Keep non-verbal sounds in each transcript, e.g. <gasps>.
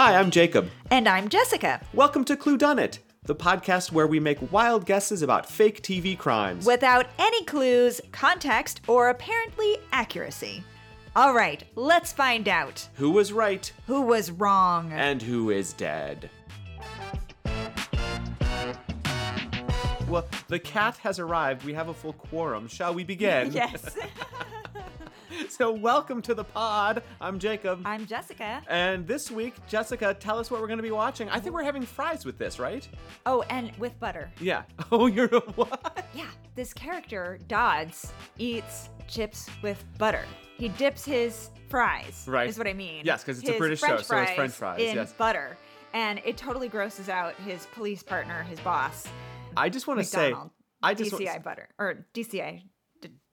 Hi, I'm Jacob. And I'm Jessica. Welcome to Clue Done It, the podcast where we make wild guesses about fake TV crimes. Without any clues, context, or apparently accuracy. All right, let's find out who was right who was wrong. and who is dead. Well, the cat has arrived. We have a full quorum. Shall we begin? <laughs> yes, <laughs> <laughs> So, welcome to the pod. I'm Jacob. I'm Jessica. and this week, Jessica, tell us what we're going to be watching. I think we're having fries with this, right? Oh, and with butter. Yeah. <laughs> Oh, you're what? Yeah, this character, Dodds, eats chips with butter. He dips his fries, Right. is what I mean. Yes, because it's a British French show, so it's French fries, In yes. butter. And it totally grosses out his police partner, his boss, I just want to say, I just DCI want, butter. Or DCI.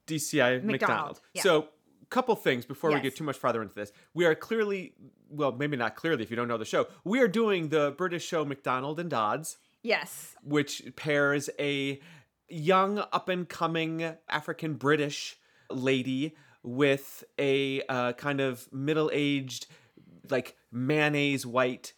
DCI McDonald. McDonald, yeah. So, couple things before we get too much farther into this. We are clearly, well, maybe not clearly if you don't know the show. We are doing the British show McDonald and Dodds, Yes. which pairs a young up and coming African British lady with a uh, kind of middle aged, like mayonnaise white.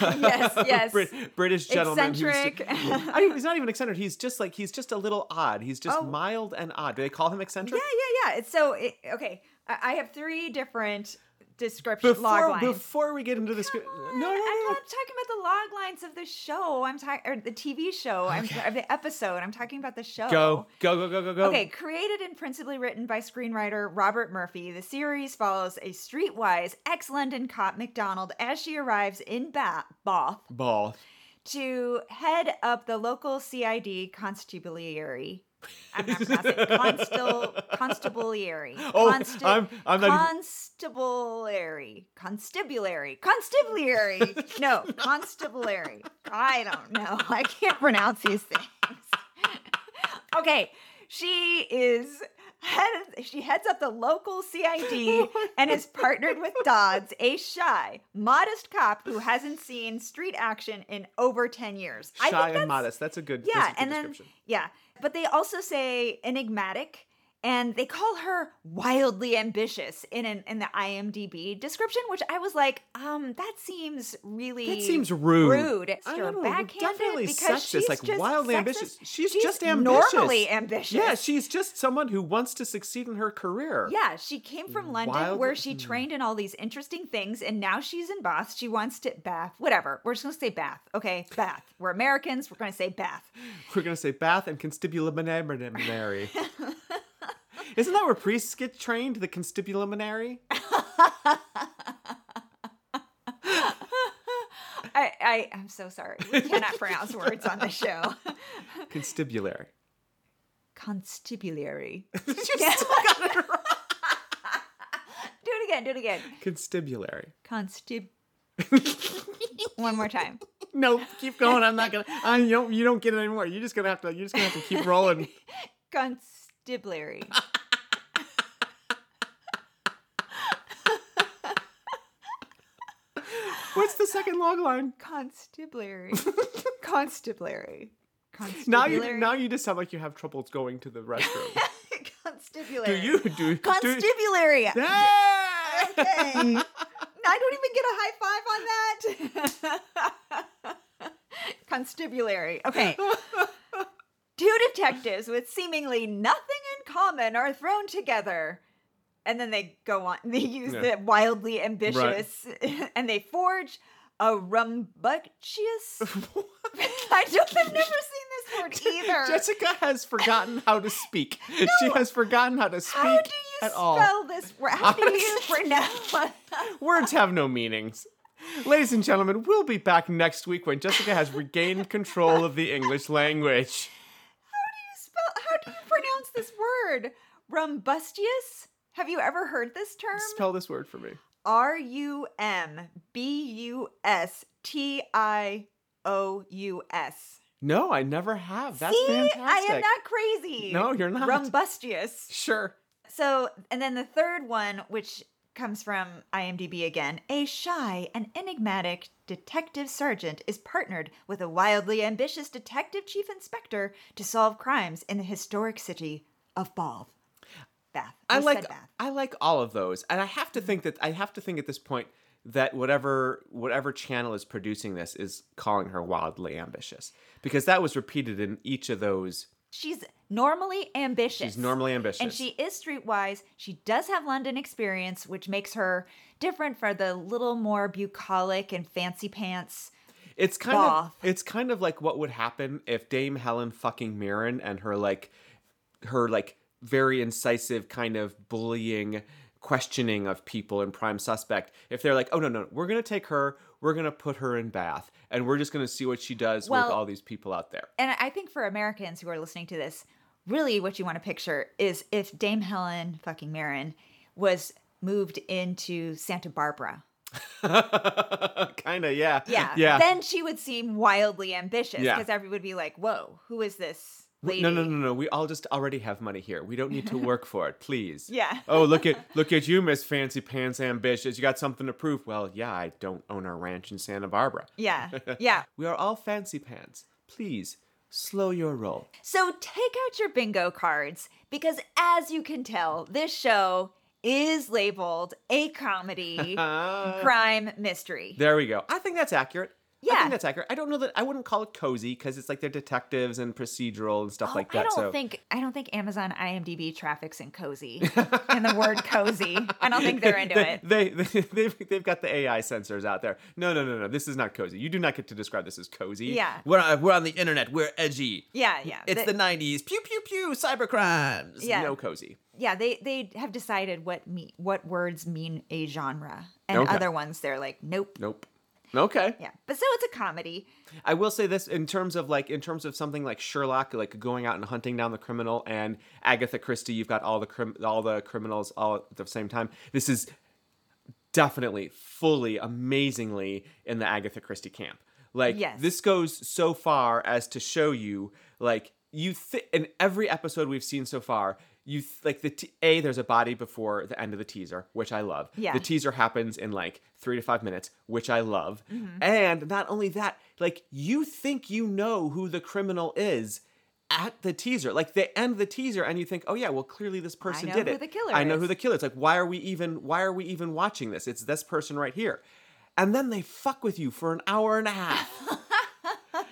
Yes, <laughs> yes. Brit- British gentleman. Eccentric. I, he's not even eccentric. He's just like he's just a little odd. He's just Oh. mild and odd. Do they call him eccentric? Yeah, yeah, yeah. It's so it, okay. I, I have three different description log Before lines. before we get into the script, no, no, no, I'm not talking about the log lines of the show. I'm talking or the TV show. I'm of the episode. I'm talking about the show. Go, go, go, go, go, go. Okay, created and principally written by screenwriter Robert Murphy, the series follows a streetwise ex-London cop McDonald as she arrives in Bath, Bath Ball. to head up the local CID constabulary. I'm not pronouncing. Constil, constabulary. <laughs> Oh, Consti- I'm- I'm not constabulary. Constabulary. Constabulary. no, constabulary. I don't know. <laughs> I can't pronounce these things. <laughs> okay, she is head, she heads up the local CID and is partnered with Dodds, a shy, modest cop who hasn't seen street action in over 10 years. Shy and modest. That's a good. Yeah, a good and then yeah, but they also say enigmatic and they call her wildly ambitious in an, in the IMDb description, which I was like, um, that seems really That seems rude. rude, I don't know, backhanded definitely because sexist, she's like wildly sexist. ambitious. She's, She's just ambitious. normally ambitious. Yeah, she's just someone who wants to succeed in her career. Yeah, she came from London Wild- where she trained in all these interesting things, and now she's in Bath. She wants to Bath, whatever. We're just gonna say Bath, okay? Bath. We're Americans. We're gonna say Bath. <laughs> We're gonna say bath and constibulaminary. Isn't that where priests get trained? The constibulaminary. <laughs> I, I I'm so sorry. We cannot pronounce words on the show. <laughs> Constibulary. Constibulary. <laughs> you still got it wrong. Do it again. Do it again. Constibulary. Constib. One more time. No, keep going. I'm not gonna. I you don't. You don't get it anymore. You're just gonna have to. You're just gonna have to keep rolling. Constibulary. <laughs> What's the second log line? Constabulary. <laughs> Constabulary. Now you Constabulary. now you just sound like you have troubles going to the restroom. <laughs> Constabulary. do you do? do Constabulary. Okay. I don't even get a high five on that. Constabulary. Okay. Two detectives with seemingly nothing in common are thrown together. And then they go on, <laughs> they use Yeah. the wildly ambitious, <laughs> and they forge a rumbunctious. <laughs> I don't, I've never seen this word either. Jessica has forgotten how to speak. she has forgotten how to speak How do you at all. spell this word? How do you pronounce Words have no meanings. Ladies and gentlemen, we'll be back next week when Jessica has regained control of the English language. spell how do you pronounce this word? Rumbustious? Have you ever heard this term? Spell this word for me. R U M B U S T I O U S. No, I never have. That's See, fantastic. I am not crazy. No, you're not. Rumbustious. Sure. So, and then the third one, which comes from IMDb again, a shy and enigmatic detective sergeant is partnered with a wildly ambitious detective chief inspector to solve crimes in the historic city of Bath. Bath. I just like Bath. I like all of those, and I have to think that I have to think at this point that whatever whatever channel is producing this is calling her wildly ambitious because that was repeated in each of those. She's normally ambitious. She's normally ambitious. And she is streetwise. She does have London experience, which makes her different for the little more bucolic and fancy pants. It's kind Both. of it's kind of like what would happen if Dame Helen fucking Mirren and her like her like very incisive kind of bullying questioning of people in prime suspect if they're like oh no no we're gonna take her we're gonna put her in bath and we're just gonna see what she does with all these people out there And I think for Americans who are listening to this, really what you want to picture is if Dame Helen fucking Mirren was moved into Santa Barbara. <laughs> kind of yeah Yeah. yeah Then she would seem wildly ambitious Yeah. because everyone would be like, whoa, who is this lady? no no no no we all just already have money here we don't need to work for it please <laughs> Yeah. oh look at look at you miss fancy pants ambitious you got something to prove well yeah i don't own a ranch in santa barbara Yeah. <laughs> Yeah. We are all fancy pants. Please slow your roll. So take out your bingo cards because, as you can tell, this show is labeled a comedy <laughs> crime mystery. There we go. I think that's accurate. I think that's accurate. I don't know that I wouldn't call it cozy because it's like they're detectives and procedural and stuff Oh, like that. I don't so think I don't think Amazon IMDb traffics in cozy and the word cozy. I don't think they're into <laughs> they, it. They, <laughs> they they've, they've got the AI sensors out there. No, no, no, no. This is not cozy. You do not get to describe this as cozy. Yeah. We're on, we're on the internet. We're edgy. Yeah, yeah. It's the 90s. Pew pew pew cyber crimes. Yeah. No cozy. yeah, they they have decided what me what words mean a genre. And Okay. other ones they're like, nope. Nope. Okay. Yeah. But so it's a comedy. I will say this in terms of like in terms of something like Sherlock, like going out and hunting down the criminal, and Agatha Christie, you've got all the crim- all the criminals all at the same time. This is definitely, fully, amazingly in the Agatha Christie camp. Like Yes. this goes so far as to show you, like you th- in every episode we've seen so far. You th- like the t- a there's a body before the end of the teaser, which I love. Yeah. The teaser happens in like three to five minutes, which I love. Mm-hmm. And not only that, like you think you know who the criminal is at the teaser. Like they end the teaser and you think, oh yeah, well clearly this person know did who it. the killer I know is." who the killer is. Like why are we even why are we even watching this? It's this person right here. And then they fuck with you for an hour and a half. <laughs>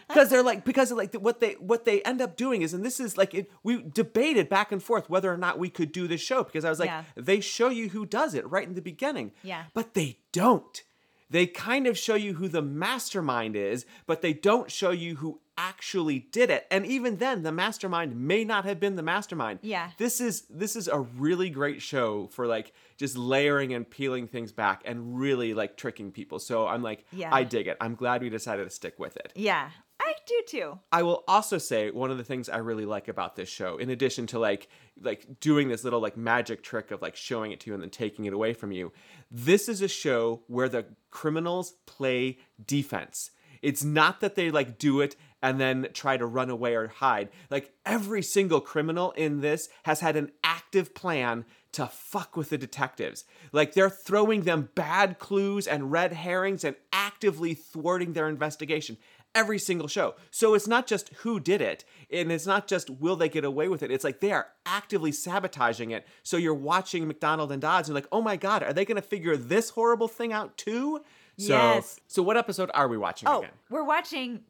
because they're like because of like what they what they end up doing is and this is like it, we debated back and forth whether or not we could do this show because I was like Yeah. they show you who does it right in the beginning Yeah. but they don't they kind of show you who the mastermind is but they don't show you who actually did it and even then the mastermind may not have been the mastermind Yeah. this is this is a really great show for like just layering and peeling things back and really like tricking people so i'm like Yeah. i dig it i'm glad we decided to stick with it Yeah. I do too. I will also say one of the things I really like about this show, in addition to like like doing this little like magic trick of like showing it to you and then taking it away from you, this is a show where the criminals play defense. It's not that they like do it and then try to run away or hide. Like every single criminal in this has had an active plan to fuck with the detectives. Like they're throwing them bad clues and red herrings and actively thwarting their investigation every single show. So it's not just who did it, and it's not just will they get away with it. It's like they are actively sabotaging it. So you're watching McDonald and Dodds, and like, oh my god, are they going to figure this horrible thing out too? So, Yes. So what episode are we watching Oh, again? we're watching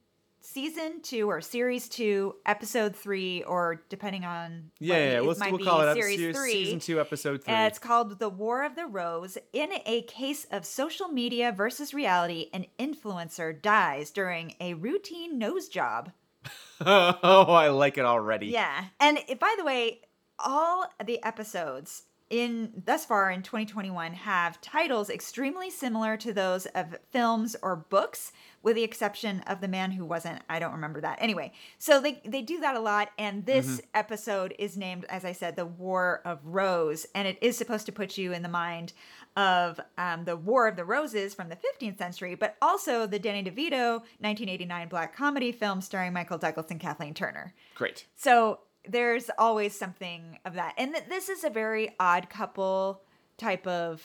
season two or series two, episode three, or depending on Yeah, yeah, we'll, might we'll call it series three. season two, episode three. Uh, it's called The War of the Rose. In a case of social media versus reality, an influencer dies during a routine nose job. <laughs> <laughs> oh, I like it already. Yeah. And by the way, all the episodes in thus far in 2021 have titles extremely similar to those of films or books with the exception of the man who wasn't. I don't remember that. Anyway so they they do that a lot and this episode is named as i said the war of rose and it is supposed to put you in the mind of um, the war of the roses from the 15th century but also the danny devito 1989 black comedy film starring michael douglas and kathleen turner. Great. so there's always something of that. And th- this is a very odd couple type of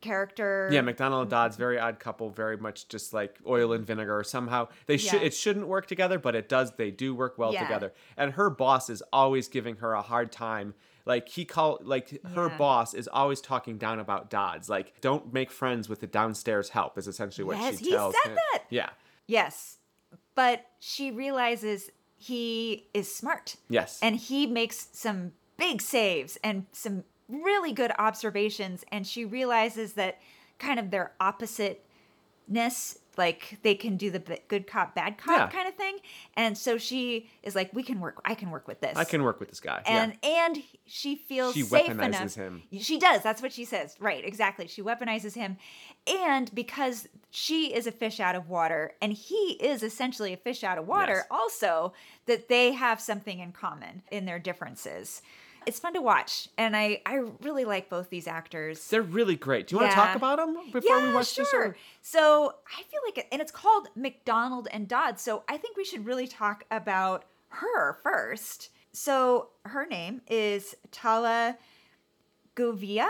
character. Yeah, McDonald and Dodd's very odd couple, very much just like oil and vinegar. Somehow they should Yeah. it shouldn't work together, but it does. They do work well Yeah. together. And her boss is always giving her a hard time. Like he call like her Yeah. boss is always talking down about Dodds. Like don't make friends with the downstairs help is essentially what Yes, she he tells said him. that. Yeah. Yes. But she realizes he is smart. Yes. And he makes some big saves and some really good observations. And she realizes that kind of their oppositeness, like they can do the b- good cop, bad cop Yeah. kind of thing. And so she is like, we can work, I can work with this. I can work with this guy. and yeah. and she feels She safe weaponizes enough. him. She does. That's what she says. Right. Exactly. She weaponizes him, and because she is a fish out of water, and he is essentially a fish out of water, Yes. also that they have something in common in their differences. It's fun to watch, and I I really like both these actors. They're really great. Do you want to talk about them before we watch sure. this? or- So I feel like, and it's called McDonald and Dodd. So I think we should really talk about her first. So her name is Tala Gouveia.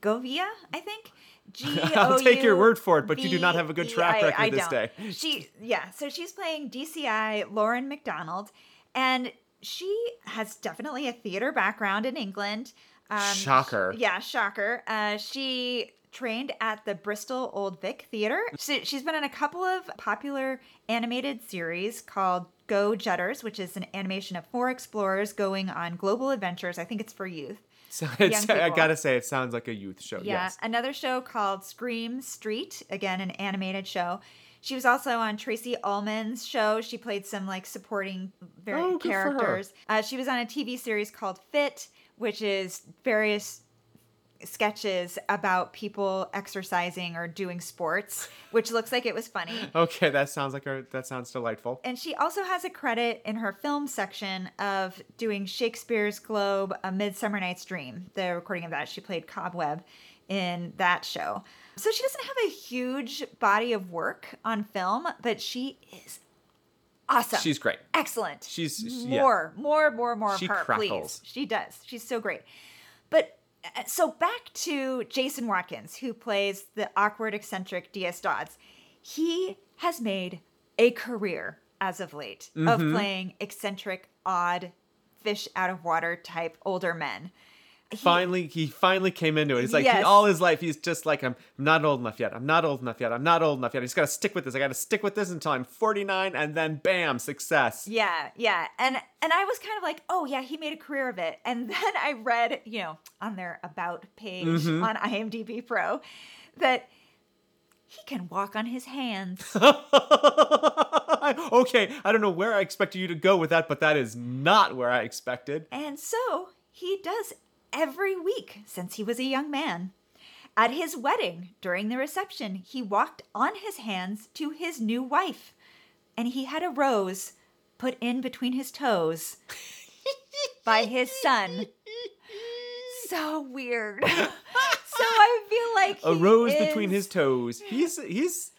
Govia, I think. G <laughs> I'll take your word for it, but you do not have a good track I- record I this don't. day. She, yeah. So she's playing DCI Lauren McDonald, and she has definitely a theater background in England. Um, Shocker. yeah, shocker. Uh, she trained at the Bristol Old Vic Theater. She, she's been in a couple of popular animated series called Go Jetters, which is an animation of four explorers going on global adventures. I think it's for youth. <laughs> So it's, I gotta say, it sounds like a youth show. Yeah, Yes. another show called Scream Street, again an animated show. She was also on Tracey Ullman's show. She played some like supporting very Oh, good for her. characters. Uh, she was on a TV series called Fit, which is various sketches about people exercising or doing sports, which looks like it was funny. <laughs> Okay, that sounds like a that sounds delightful. And she also has a credit in her film section of doing Shakespeare's Globe, A Midsummer Night's Dream. The recording of that, she played Cobweb in that show. So she doesn't have a huge body of work on film, but she is awesome. She's great. excellent. She's- yeah. more, more, more, more She of her, crackles. please. She does. She's so great. But uh, so back to Jason Watkins, who plays the awkward, eccentric D.S. Dodds. He has made a career as of late of Mm-hmm. playing eccentric, odd, fish out of water type older men. He- Finally, he finally came into it. He's like he, all his life, he's just like I'm not old enough yet. I'm not old enough yet. I'm not old enough yet. I just gotta stick with this. I gotta stick with this until I'm 49, and then bam, success. Yeah, yeah. And and I was kind of like, "Oh, yeah, he made a career of it." And <laughs> then I read, you know, on their about page Mm-hmm. on IMDb Pro that he can walk on his hands. <laughs> okay, I don't know where I expected you to go with that, but that is not where I expected. and so he does every week since he was a young man. At his wedding, during the reception, he walked on his hands to his new wife, and he had a rose put in between his toes <laughs> by his son. So weird. <laughs> so I feel like A he rose is- between his toes. He's he's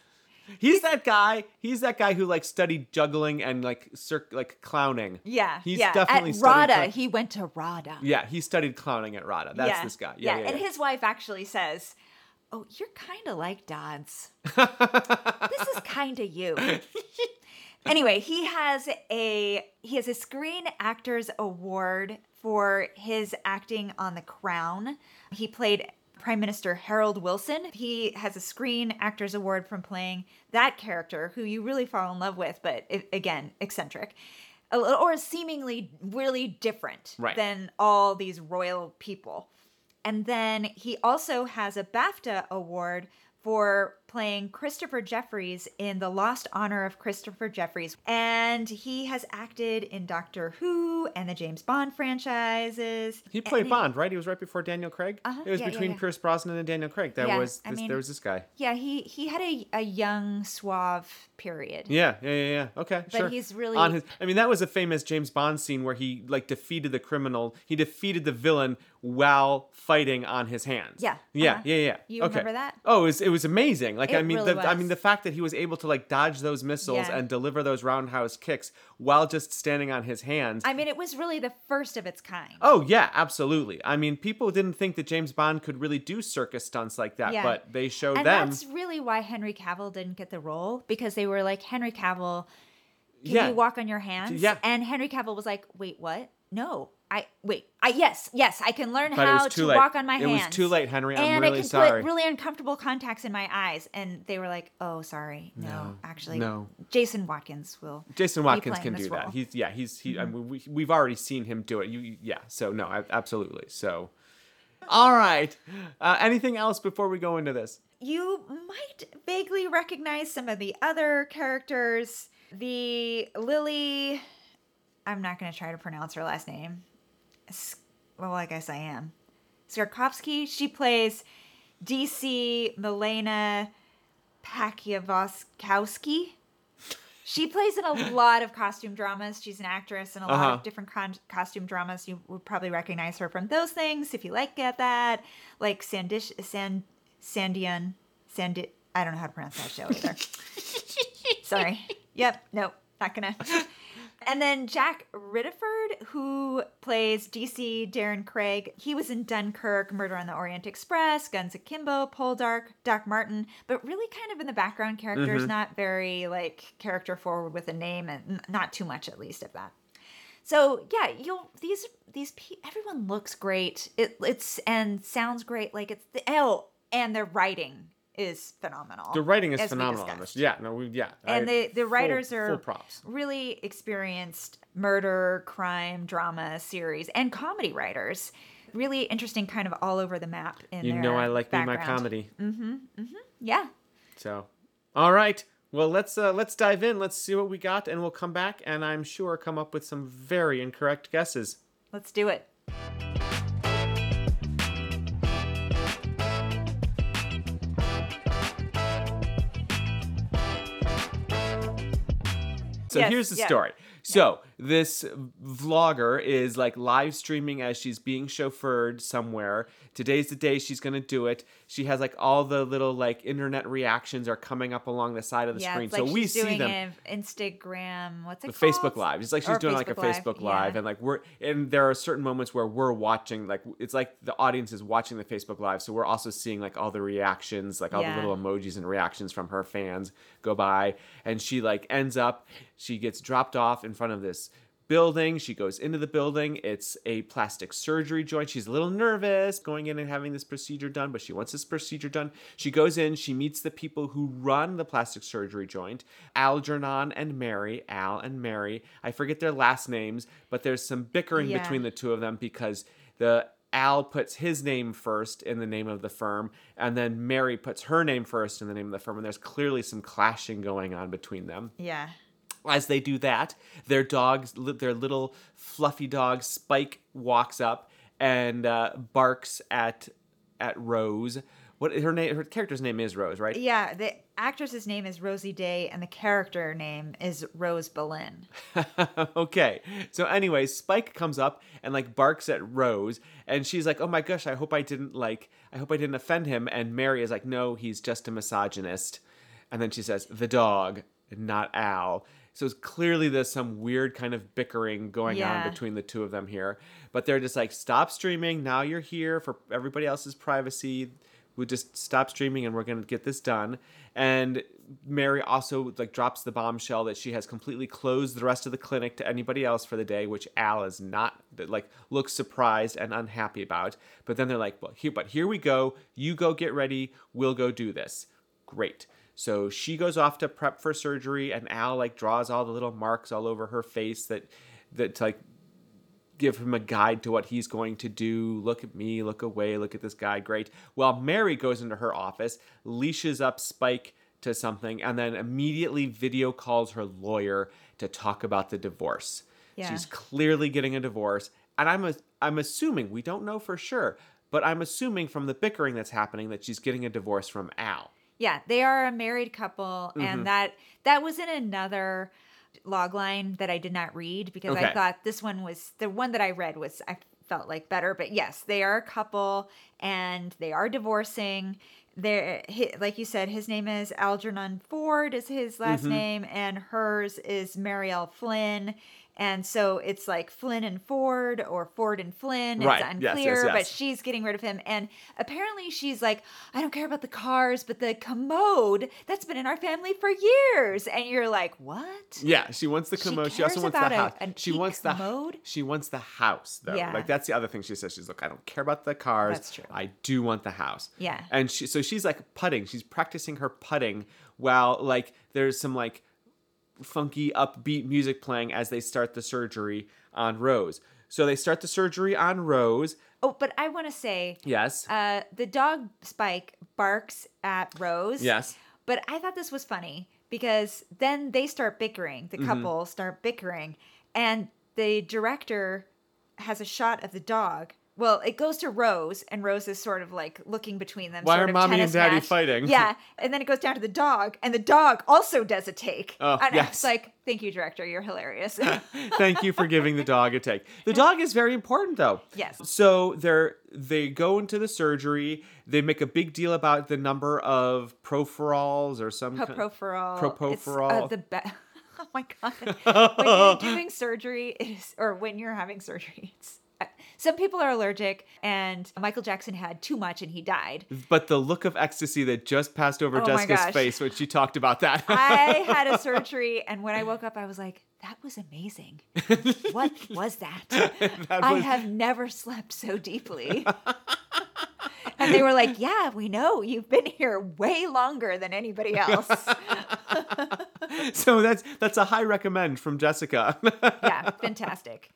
he's that guy. He's that guy who like studied juggling and like circ like clowning. Yeah, He's yeah. definitely At RADA, clown- he went to RADA. Yeah, he studied clowning at RADA. That's yeah, this guy. Yeah, yeah, and yeah. his wife actually says, "Oh, you're kind of like Dodds. <laughs> this is kind of you." anyway, he has a he has a Screen Actors Award for his acting on The Crown. He played Prime Minister Harold Wilson. He has a Screen Actors Award from playing that character, who you really fall in love with, but again, eccentric. A Or seemingly really different Right. than all these royal people. And then he also has a BAFTA award for playing Christopher Jefferies in The Lost Honor of Christopher Jefferies. And he has acted in Doctor Who and the James Bond franchises. He played And Bond, right? He was right before Daniel Craig. Uh-huh, It was yeah, yeah, between yeah. Pierce Brosnan and Daniel Craig. That Yeah, was I this, mean- there was this guy. Yeah, he he had a, a young suave period. Yeah, yeah, yeah, yeah. Okay, But sure. he's really- on his. I mean, that was a famous James Bond scene where he like defeated the criminal. He defeated the villain while fighting on his hands. Yeah, yeah, uh-huh. yeah, yeah. You okay. remember that? Oh, it was, it was amazing. amazing. Like It I mean, really the, I mean the fact that he was able to like dodge those missiles Yeah. and deliver those roundhouse kicks while just standing on his hands. I mean, it was really the first of its kind. Oh yeah, absolutely. I mean, people didn't think that James Bond could really do circus stunts like that, Yeah. but they showed and them. that's really why Henry Cavill didn't get the role because they were like, Henry Cavill, can Yeah. you walk on your hands? Yeah. And Henry Cavill was like, wait, what? No. I wait. I yes, yes, I can learn But it how to late. walk on my It hands. was too late, Henry. I'm and really I can sorry. put really uncomfortable contacts in my eyes. And they were like, "Oh, sorry, no, No, actually, no. Jason Watkins will." Jason Watkins can do that. He's yeah, he's he. I Mm-hmm. mean, we, we've already seen him do it. You, you yeah. So no, I, absolutely. So, all right. Uh, anything else before we go into this? You might vaguely recognize some of the other characters. The Lily, I'm not going to try to pronounce her last name. Well, I guess I am. Skarkovsky. She plays DC Milena Pakiavoskowski. She plays in a <laughs> lot of costume dramas. She's an actress in a lot Uh-huh. of different con- costume dramas. You would probably recognize her from those things if you like at that, like Sandish, Sand, Sandian, Sandi. I don't know how to pronounce that show either. <laughs> Sorry. Yep. Nope. Not gonna. And then Jack Riddiford, who plays DC Darren Craig. He was in Dunkirk, Murder on the Orient Express, Guns Akimbo, Poldark, Doc Martin, but really kind of in the background characters, Mm-hmm. not very like character forward with a name, and not too much at least of that. So yeah, you'll these these pe- everyone looks great. It it's and sounds great. Like it's the oh, and their writing is phenomenal. The writing is phenomenal on this. Yeah. No. We yeah. And I- the the writers full are props. really experienced murder, crime, drama series, and comedy writers. Really interesting, kind of all over the map. In You know I like me my comedy. Mm-hmm. Mm-hmm. Yeah, So, all right. Well, let's uh, let's dive in. Let's see what we got, and we'll come back, and I'm sure come up with some very incorrect guesses. let's do it. So Yes, here's the yeah. story. So this vlogger is like live streaming as she's being chauffeured somewhere. Today's the day she's gonna do it. She has like all the little like internet reactions are coming up along the side of the yeah, screen, like so we see doing them. Instagram. What's it the called? Facebook Live. It's like she's Or doing like a Facebook Facebook Live, Live, yeah. and like we're and there are certain moments where we're watching like it's like the audience is watching the Facebook Live, so we're also seeing like all the reactions, like all Yeah. the little emojis and reactions from her fans go by, and she like ends up she gets dropped off in front of this building. She goes into the building. It's a plastic surgery joint. She's a little nervous going in and having this procedure done, but she wants this procedure done. She goes in, she meets the people who run the plastic surgery joint, Algernon and Mary, Al and Mary. I forget their last names, but there's some bickering Yeah. between the two of them because the Al puts his name first in the name of the firm, and then Mary puts her name first in the name of the firm, and there's clearly some clashing going on between them Yeah. As they do that, their dogs, their little fluffy dog Spike walks up and uh, barks at at Rose. What her name? Her character's name is Rose, right? Yeah, the actress's name is Rosie Day, and the character name is Rose Boleyn. <laughs> okay. So anyway, Spike comes up and like barks at Rose, and she's like, "Oh my gosh, I hope I didn't like, I hope I didn't offend him." And Mary is like, "No, he's just a misogynist." And then she says, "The dog, not Al." So it's clearly there's some weird kind of bickering going Yeah. on between the two of them here. But they're just like, "Stop streaming. Now you're here for everybody else's privacy." we just stop streaming and we're going to get this done and mary also like drops the bombshell that she has completely closed the rest of the clinic to anybody else for the day which al is not like looks surprised and unhappy about but then they're like well here but here we go you go get ready we'll go do this great so she goes off to prep for surgery and al like draws all the little marks all over her face that that like give him a guide to what he's going to do. Look at me, look away, look at this guy, great. Well, Mary goes into her office, leashes up Spike to something, and then immediately video calls her lawyer to talk about the divorce. Yeah. She's clearly getting a divorce, and I'm a, I'm assuming we don't know for sure, but I'm assuming from the bickering that's happening that she's getting a divorce from Al. Yeah, they are a married couple, Mm-hmm. and that that was in another log line that I did not read because I thought this one was the one that I read was I felt like better. But yes, they are a couple and they are divorcing. there, like you said, his name is Algernon Ford is his last Mm-hmm. name, and hers is Marielle Flynn. And so it's like Flynn and Ford or Ford and Flynn. Right. It's Yes, unclear, yes, but she's getting rid of him. And apparently she's like, I don't care about the cars, but the commode that's been in our family for years. And you're like, what? Yeah, she wants the She commode. She, also cares wants the about a house. she wants the commode? she wants the house though. Yeah. Like that's the other thing she says. She's like, I don't care about the cars. That's true. I do want the house. Yeah. And she so she's like putting. She's practicing her putting while like there's some like funky upbeat music playing as they start the surgery on Rose. So they start the surgery on Rose. Oh, but I want to say, Yes. uh, the dog Spike barks at Rose. yes. But I thought this was funny because then they start bickering. Mm-hmm. The couple start bickering, and the director has a shot of the dog. Well, it goes to Rose, and Rose is sort of like looking between them. Why are mommy and daddy match. fighting? Yeah, <laughs> and then it goes down to the dog, and the dog also does a take. Oh, and yes. like, "Thank you, director. You're hilarious." <laughs> Thank you for giving the dog a take. The dog is very important though. Yes. So they're they go into the surgery. They make a big deal about the number of profirols or some kind- Propoferol. It's, uh, the be- <laughs> Oh my god! when you're doing surgery, it is, or when you're having surgery, it's. Some people are allergic, and Michael Jackson had too much and he died. But the look of ecstasy that just passed over Oh Jessica's face when she talked about that. <laughs> I <laughs> had a surgery, and when I woke up, I was like, "That was amazing. What <laughs> was that? That I have never slept so deeply." And they were like, "Yeah, we know you've been here way longer than anybody else." <laughs> so that's that's a high recommend from Jessica. Yeah, <laughs> fantastic.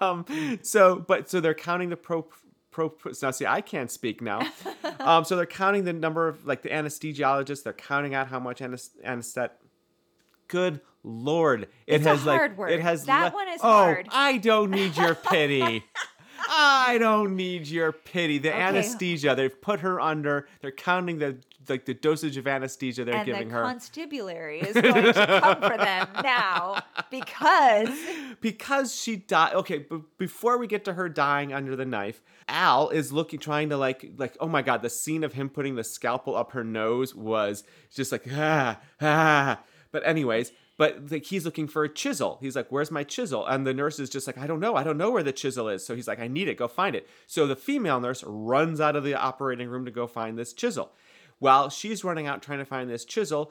um, so, but so they're counting the pro. Pro, now see, I can't speak now. <laughs> Um, so they're counting the number of like the anesthesiologists. They're counting out how much anes- anesthetic. Good lord, it It's has like word. it has. That one is oh, hard. I don't need your pity. I don't need your pity. The Okay. anesthesia they've put her under. They're counting the like the dosage of anesthesia they're and giving the her. constabulary is going to come for them now because <laughs> because she died okay but before we get to her dying under the knife al is looking trying to like like oh my god the scene of him putting the scalpel up her nose was just like ah ah but anyways but like he's looking for a chisel he's like where's my chisel and the nurse is just like i don't know i don't know where the chisel is so he's like i need it go find it so the female nurse runs out of the operating room to go find this chisel while she's running out trying to find this chisel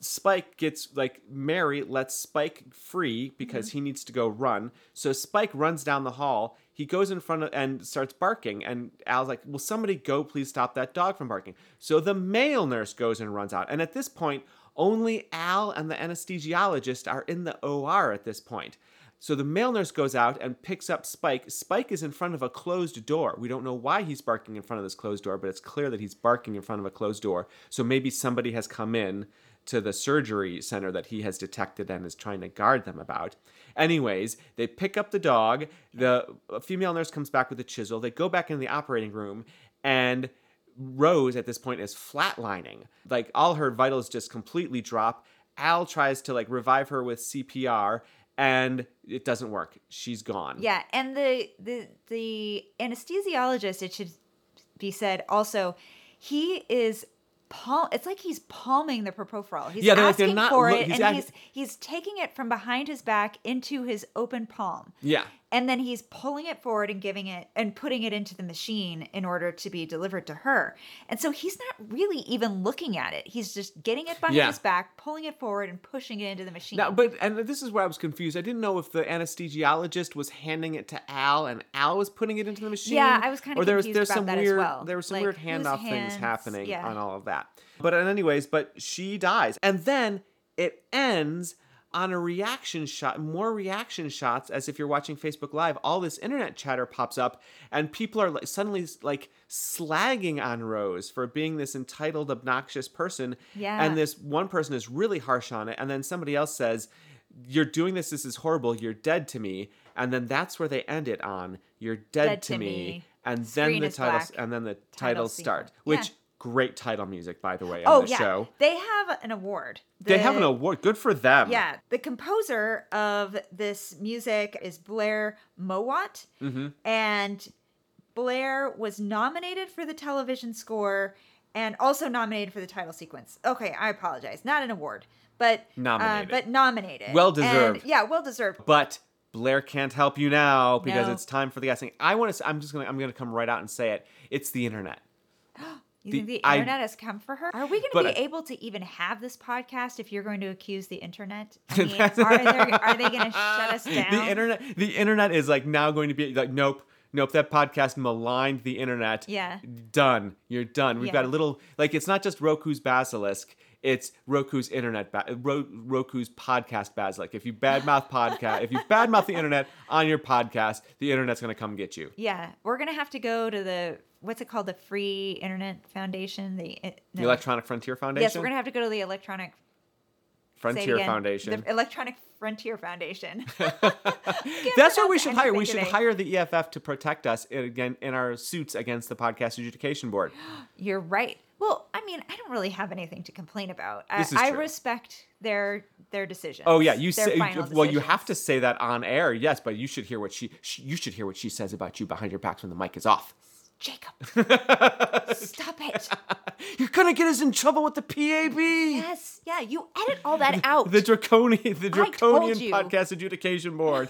Spike gets like Mary lets Spike free because mm-hmm. he needs to go run. So Spike runs down the hall. He goes in front of and starts barking. And Al's like, "Will somebody go please stop that dog from barking?" So the male nurse goes and runs out. And at this point, only Al and the anesthesiologist are in the OR at this point. So the male nurse goes out and picks up Spike. Spike is in front of a closed door. We don't know why he's barking in front of this closed door, but it's clear that he's barking in front of a closed door. So maybe somebody has come in to the surgery center that he has detected and is trying to guard them about. Anyways, they pick up the dog. The female nurse comes back with a chisel. They go back in the operating room and Rose at this point is flatlining. Like all her vitals just completely drop. Al tries to like revive her with CPR and it doesn't work. She's gone. yeah, and the the the anesthesiologist, it should be said also, he is palm. It's like he's palming the propofol. He's Yeah, they're like, not for it, he's and act- he's he's taking it from behind his back into his open palm. Yeah. And then he's pulling it forward and giving it and putting it into the machine in order to be delivered to her. And so he's not really even looking at it. He's just getting it behind Yeah. his back, pulling it forward, and pushing it into the machine. Now, but and this is where I was confused. I didn't know if the anesthesiologist was handing it to Al and Al was putting it into the machine. Yeah, I was kinda Or there was confused there's about some that as weird well. there were some Like, weird handoff things happening yeah. on all of that. But anyways, but she dies, and then it ends on a reaction shot, more reaction shots, as if you're watching Facebook Live. All this internet chatter pops up, and people are like, suddenly like slagging on Rose for being this entitled, obnoxious person. Yeah. And this one person is really harsh on it, and then somebody else says, "You're doing this. This is horrible. You're dead to me." And then that's where they end it on, "You're dead, Dead to, me. me. And then the titles, and then the Title titles sequence. start. Yeah. Great title music, by the way, on oh the yeah, show. they have an award. They have an award. Good for them. Yeah, the composer of this music is Blair Mowat, Mm-hmm. and Blair was nominated for the television score and also nominated for the title sequence. Okay, I apologize. Not an award, but Nominated. Uh, but nominated. Well deserved. And- yeah, well deserved. But Blair can't help you now because No. it's time for the guessing. I want to. I'm just gonna. I'm gonna come right out and say it. It's the internet. <gasps> <gasps> You The- think the I- internet has come for her? Are we going But to I- be able to even have this podcast if you're going to accuse the internet? <laughs> I mean, are, there, are they going <laughs> to shut us down? The internet. The internet is like now going to be like nope. Nope, that podcast maligned the internet. Yeah. Done. You're done. We've Yeah. got a little like it's not just Roko's basilisk. It's Roko's internet, ba- Ro- Roko's podcast basilisk. If you badmouth podcast, if you badmouth the internet on your podcast, the internet's gonna come get you. Yeah, we're going to have to go to the what's it called? The Free Internet Foundation. The, uh, The. Electronic Frontier Foundation. Yes, we're going to have to go to the Electronic Frontier Foundation. The Electronic Frontier Foundation. <laughs> <laughs> That's what we should hire. We should today. hire the EFF to protect us in, again in our suits against the podcast adjudication board. <gasps> You're right. Well, I mean, I don't really have anything to complain about. I, I respect their their decisions. Oh yeah, you say well. You have to say that on air, yes, but you should hear what she, she you should hear what she says about you behind your backs when the mic is off. Jacob, <laughs> stop it. <laughs> You're gonna get us in trouble with the PAB. Yes, yeah, you edit all that out. The draconian, the draconian podcast adjudication board.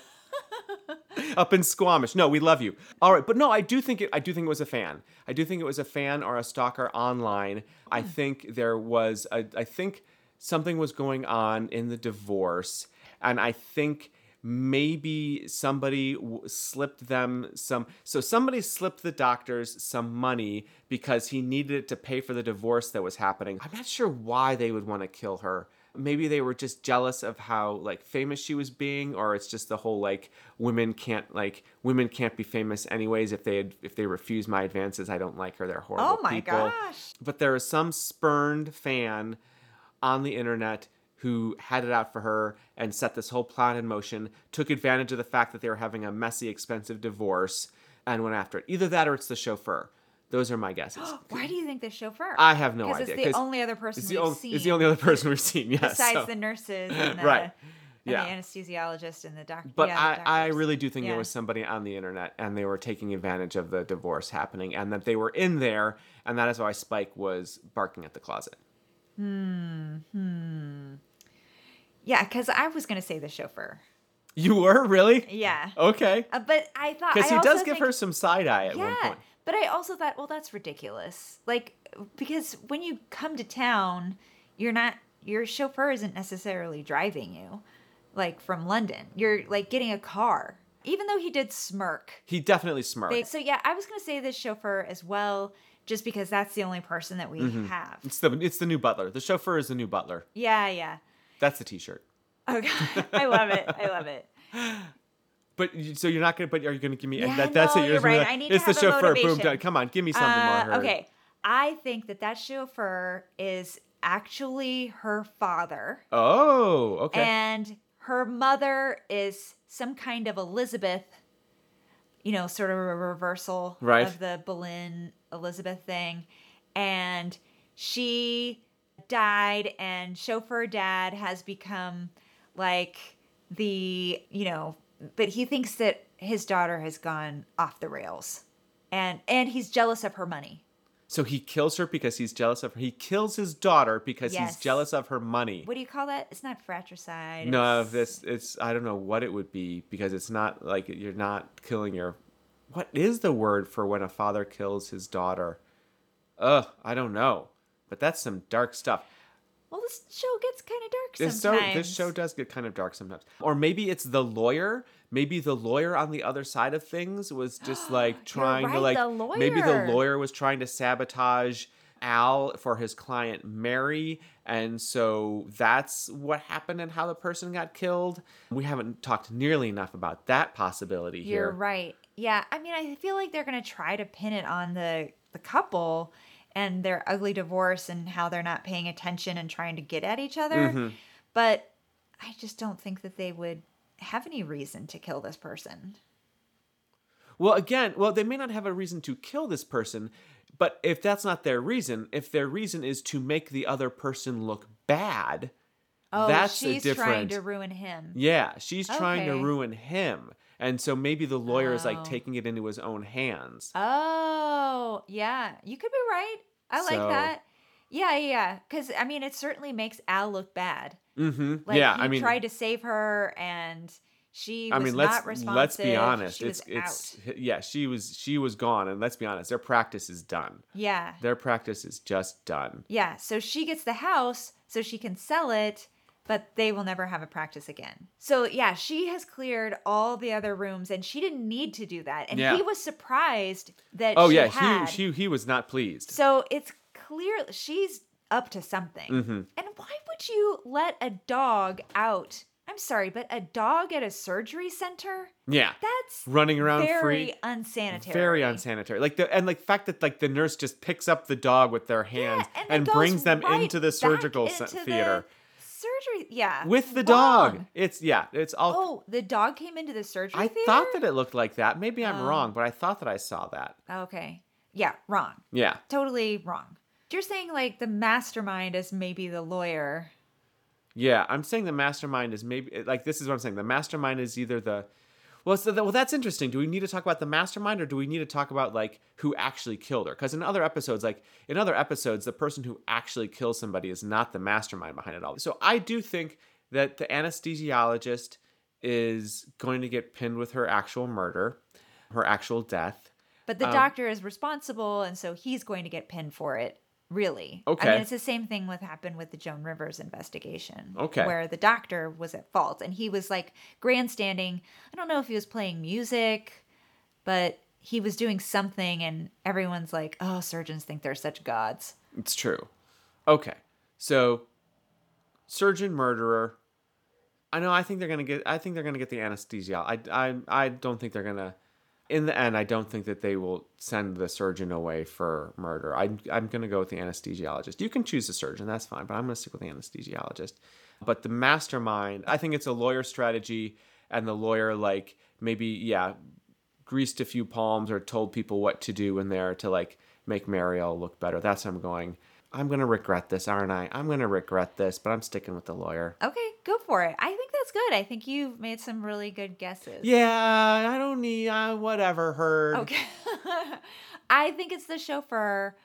<laughs> Up in Squamish. No, we love you. All right, but no, I do think it. I do think it was a fan. I do think it was a fan or a stalker online. I hmm. think there was. A, I think something was going on in the divorce, and I think maybe somebody w- slipped them some. So somebody slipped the doctors some money because he needed it to pay for the divorce that was happening. I'm not sure why they would want to kill her maybe they were just jealous of how like famous she was being or it's just the whole like women can't like women can't be famous anyways if they had, if they refuse my advances i don't like her they're horrible Oh my people gosh. but there is some spurned fan on the internet who had it out for her and set this whole plan in motion took advantage of the fact that they were having a messy expensive divorce and went after it either that or it's the chauffeur those are my guesses <gasps> Why do you think the chauffeur? i have no Because idea it's the only other person it's we've the, only, seen. it's the only other person we've seen yes besides so- the nurses <laughs> and the, Right. and Yeah. the anesthesiologist and the doctor. But yeah, I, I really do think Yeah. there was somebody on the internet and they were taking advantage of the divorce happening and that they were in there and that is why Spike was barking at the closet. Hmm, hmm. Yeah, because I was gonna say the chauffeur. You were really? Yeah, Okay. uh, but I thought Because he does give think- her some side eye at one point. but I also thought, well, that's ridiculous. Like, because when you come to town, you're not your chauffeur isn't necessarily driving you, like from London. You're like getting a car. Even though he did smirk, He definitely smirked. They- so yeah, I was gonna say this chauffeur as well, just because that's the only person that we Mm-hmm. have. it's the it's the new butler. The chauffeur is the new butler. Yeah, yeah. That's the t-shirt. Okay, <laughs> I love it. I love it. But you- so you're not gonna. But are you gonna give me? Yeah, that, that's no, it. you're be right. like, I need to it's the a chauffeur. Boom. motivation. Done. Come on, give me something Uh, more. okay, I think that that chauffeur is actually her father, Oh, okay. and her mother is some kind of Elizabeth. You know, sort of a reversal Right. of the Boleyn Elizabeth thing, and she died, and chauffeur dad has become like the you know, but he thinks that his daughter has gone off the rails, and and he's jealous of her money. so he kills her because he's jealous of her. He kills his daughter because he's jealous of her money. What do you call that? It's not fratricide. No, it's- this it's I don't know what it would be because it's not like you're not killing your. What is the word for when a father kills his daughter? Ugh, I don't know, but that's some dark stuff. Well, this show gets kind of dark This sometimes. show, this show does get kind of dark sometimes. Or maybe it's the lawyer. Maybe the lawyer on the other side of things was just <gasps> like trying to like the maybe the lawyer. was trying to sabotage Al for his client Mary, and so that's what happened and how the person got killed. We haven't talked nearly enough about that possibility You're here. right. Yeah, I mean, I feel like they're gonna try to pin it on the the couple and their ugly divorce and how they're not paying attention and trying to get at each other. Mm-hmm. But I just don't think that they would have any reason to kill this person. Well, again, well, they may not have a reason to kill this person, but if that's not their reason, if their reason is to make the other person look bad, Oh, that's she's a trying different. to ruin him. Yeah, she's trying to ruin him. And so maybe the lawyer is like Oh. taking it into his own hands. Oh, yeah, you could be right. I like that. Yeah, yeah. Because I mean, it certainly makes Al look bad. Mm-hmm. Like yeah, I mean, tried to save her, and she was I mean, let's let's be honest. She it's it's out. yeah, she was she was gone, and let's be honest, their practice is done. Yeah, Their practice is just done. yeah. So she gets the house so she can sell it, but they will never have a practice again. So yeah, she has cleared all the other rooms, and she didn't need to do that. And Yeah. he was surprised that. Oh she yeah, had. he she he was not pleased. So it's clear she's up to something. Mhm. And why would you let a dog out? I'm sorry, but a dog at a surgery center? Yeah, That's running around very free. unsanitary. Very unsanitary. Like the and like fact that like the nurse just picks up the dog with their hands and and, then brings them right into the surgical into the theater Surgery, yeah. with the dog. It's yeah, it's all. Oh, the dog came into the surgery I theater? thought that it looked like that. Maybe I'm Oh. wrong, but I thought that I saw that. Okay. Yeah, wrong. Yeah. Totally wrong. You're saying like the mastermind is maybe the lawyer. Yeah, I'm saying the mastermind is maybe like this is what I'm saying. The mastermind is either the well, so that, well, that's interesting. Do we need to talk about the mastermind, or do we need to talk about like who actually killed her? Because in other episodes, like in other episodes, the person who actually kills somebody is not the mastermind behind it all. So I do think that the anesthesiologist is going to get pinned with her actual murder, her actual death. But the Um, doctor is responsible, and so he's going to get pinned for it. Really? Okay. I mean, it's the same thing with happened with the Joan Rivers investigation. Okay. Where the doctor was at fault, and he was like grandstanding. I don't know if he was playing music, but he was doing something, and everyone's like, "Oh, surgeons think they're such gods." It's true. Okay. So surgeon murderer. I know I think they're gonna get I think they're gonna get the anesthesia. I I I don't think they're gonna in the end I don't think that they will send the surgeon away for murder. I I'm gonna go with the anesthesiologist. You can choose the surgeon, that's fine, but I'm gonna stick with the anesthesiologist. But the mastermind, I think it's a lawyer strategy and the lawyer like maybe yeah, greased a few palms or told people what to do in there to like make Mariel look better. That's I'm going. I'm gonna regret this, aren't I? I'm gonna regret this, but I'm sticking with the lawyer. Okay, go for it. I that's good. I think you've made some really good guesses. Yeah, I don't need uh, whatever heard. Okay. <laughs> I think it's the chauffeur.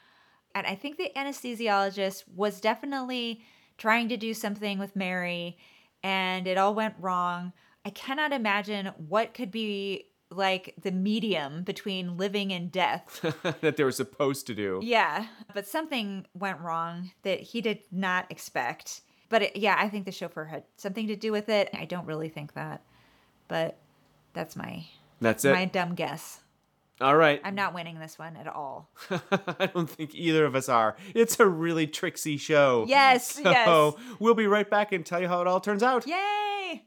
And I think the anesthesiologist was definitely trying to do something with Mary and it all went wrong. I cannot imagine what could be like the medium between living and death. <laughs> that they were supposed to do. yeah, but something went wrong that he did not expect. But it, yeah, I think the chauffeur had something to do with it. I don't really think that. But that's my That's it. my dumb guess. All right. I'm not winning this one at all. <laughs> I don't think either of us are. It's a really tricksy show. Yes, <laughs> So yes. we'll be right back and tell you how it all turns out. Yay!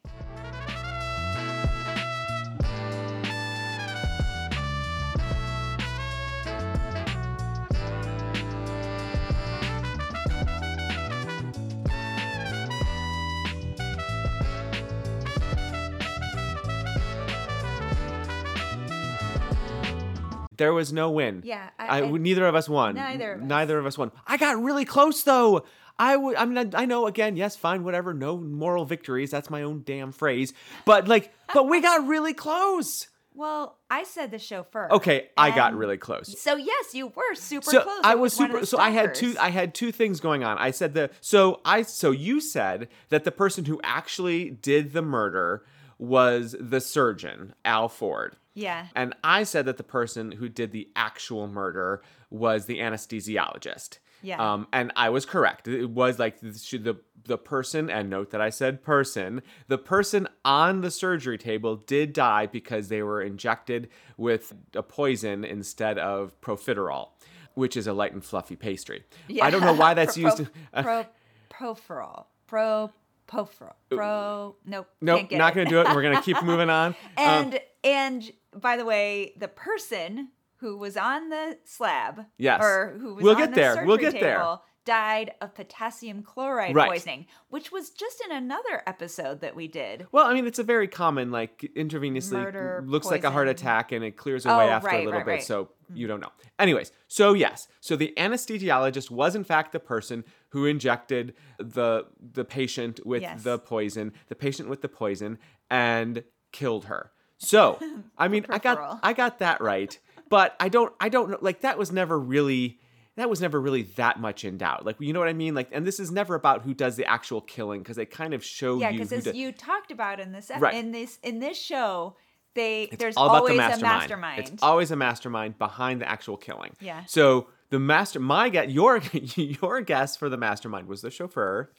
There was no win. Yeah, I- I, I- neither of us won. Neither of us. Neither of us won. I got really close though. I would. I mean, I, know. Again, yes, fine, whatever. No moral victories. That's my own damn phrase. But like, <laughs> but we got really close. Well, I said the chauffeur. Okay, I got really close. So yes, you were super so close. I It was super. So I had two. I had two things going on. I said the. So I. So you said that the person who actually did the murder was the surgeon, Al Ford. Yeah. And I said that the person who did the actual murder was the anesthesiologist. Yeah. Um, and I was correct. It was like the the the person, and note that I said person. The person on the surgery table did die because they were injected with a poison instead of profiterol, which is a light and fluffy pastry. Yeah. I don't know why that's <laughs> Pro- used. Pro, proferol. Pro. Proferol. Pro. Nope. nope, can't get not going to do it. We're going to keep <laughs> moving on. Um, And and by the way, the person who was on the slab, Yes. or who was We'll on get the there. We'll surgery get there. table, died of potassium chloride Right. poisoning, which was just in another episode that we did. Well, I mean, it's a very common, like, intravenously Murder, looks like a heart poison. attack and it clears away Oh, after a little right, bit. right. So mm. you don't know. Anyways, so yes, so the anesthesiologist was in fact the person who injected the the patient with Yes. the poison, the patient with the poison, and killed her. So <laughs> I mean, I got I got that right, but I don't I don't know like that was never really that was never really that much in doubt. Like you know what I mean? Like, and this is never about who does the actual killing because they kind of show Yeah, you because who as you talked about in this Right. in this in this show, they there's all always the mastermind. a mastermind. It's always a mastermind behind the actual killing. Yeah. So the master, my guess, your <laughs> your guess for the mastermind was the chauffeur.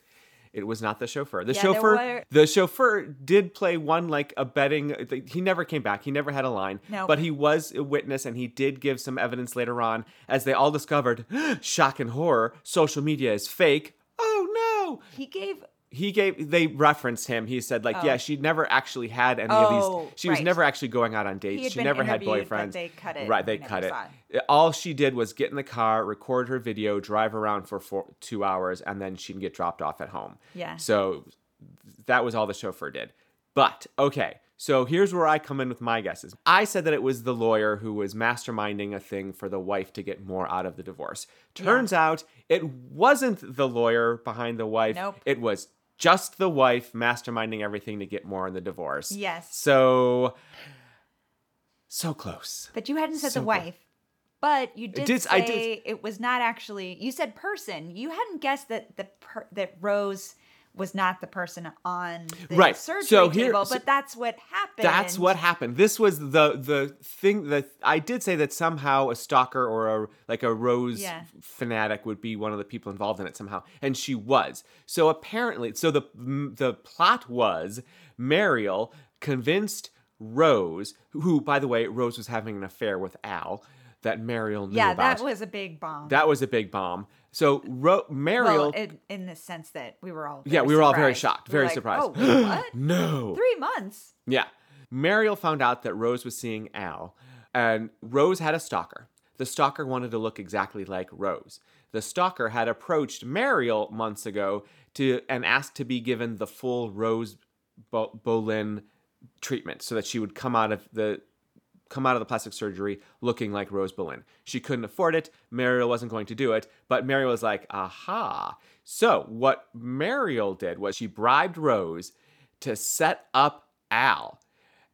It was not the chauffeur. The Yeah, chauffeur, were- the chauffeur did play one like abetting. He never came back. He never had a line. Nope. But he was a witness, and he did give some evidence later on, as they all discovered. <gasps> shock and horror. Social media is fake. Oh no! he gave he gave they referenced him he said like Oh. yeah she never actually had any Oh, of these oh, she was never actually going out on dates she never had boyfriends they cut it. right they cut it saw uh, all she did was get in the car record her video drive around for four, two hours and then she'd get dropped off at home Yeah. so that was all the chauffeur did but okay so here's where I come in with my guesses. I said that it was the lawyer who was masterminding a thing for the wife to get more out of the divorce. Turns out it wasn't the lawyer behind the wife. Nope. It was just the wife masterminding everything to get more in the divorce. Yes. So so close. But you hadn't said So the close. wife. But you did, did- say did- it was not actually. You said person. You hadn't guessed that the per, that Rose was not the person on the Right. surgery So here- table. so but that's what happened. That's what happened. This was the the thing that I did say that somehow a stalker or a like a Rose Yeah. fanatic would be one of the people involved in it somehow, and she was. So apparently, so the the plot was Mariel convinced Rose, who by the way, Rose was having an affair with Al, that Mariel knew about. Yeah, about. that was a big bomb. that was a big bomb. So Ro- Mariel, well, in, in the sense that we were all yeah, we were all very surprised. shocked, We very like, surprised. Oh, wait, <gasps> what? no, Three months. Yeah. Mariel found out that Rose was seeing Al, and Rose had a stalker. The stalker wanted to look exactly like Rose. The stalker had approached Mariel months ago to and asked to be given the full Rose Bo- Boleyn treatment so that she would come out of the come out of the plastic surgery looking like Rose Boleyn. She couldn't afford it. Mariel wasn't going to do it, but Mariel was like, aha. So what Mariel did was she bribed Rose to set up Al.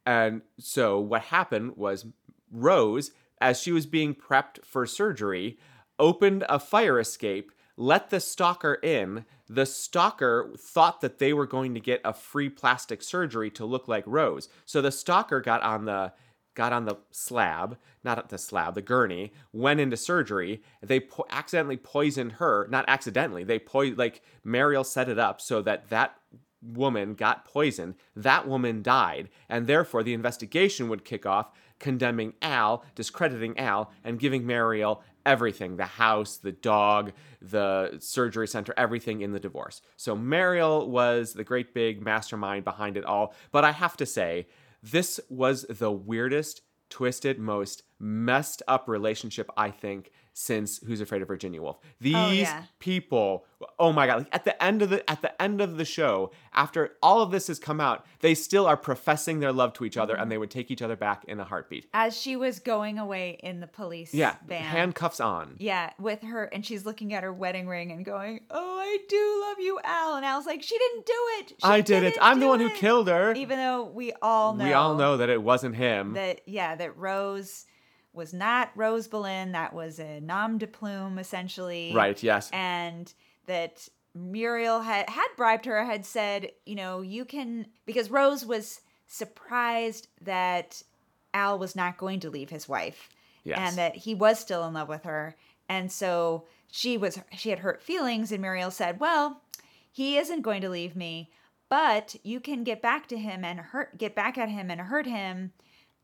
And so what happened was Rose, as she was being prepped for surgery, opened a fire escape, let the stalker in. The stalker thought that they were going to get a free plastic surgery to look like Rose. So the stalker got on the got on the slab, not the slab, the gurney, went into surgery. They po- accidentally poisoned her, not accidentally. They po- like Mariel set it up so that that woman got poisoned. That woman died, and therefore the investigation would kick off, condemning Al, discrediting Al, and giving Mariel everything the house, the dog, the surgery center, everything in the divorce. So Mariel was the great big mastermind behind it all. But I have to say, this was the weirdest, twisted, most messed up relationship, I think, since Who's Afraid of Virginia Woolf. Oh, These yeah. people, oh my god, like at the end of the at the end of the show, after all of this has come out, they still are professing their love to each other and mm-hmm. they would take each other back in a heartbeat. As she was going away in the police Yeah, van. handcuffs on. Yeah, with her, and she's looking at her wedding ring and going, "Oh, I do love you, Al." And Al's like, "She didn't do it. She I did it. I'm the one who killed her. Even though we all know, We all know that it wasn't him. that yeah, that Rose was not Rose Boleyn. That was a nom de plume, essentially. right, yes. and that Muriel had had bribed her, had said, you know, you can because Rose was surprised that Al was not going to leave his wife, Yes. and that he was still in love with her, and so she was she had hurt feelings, and Muriel said, well, he isn't going to leave me, but you can get back to him and hurt get back at him and hurt him.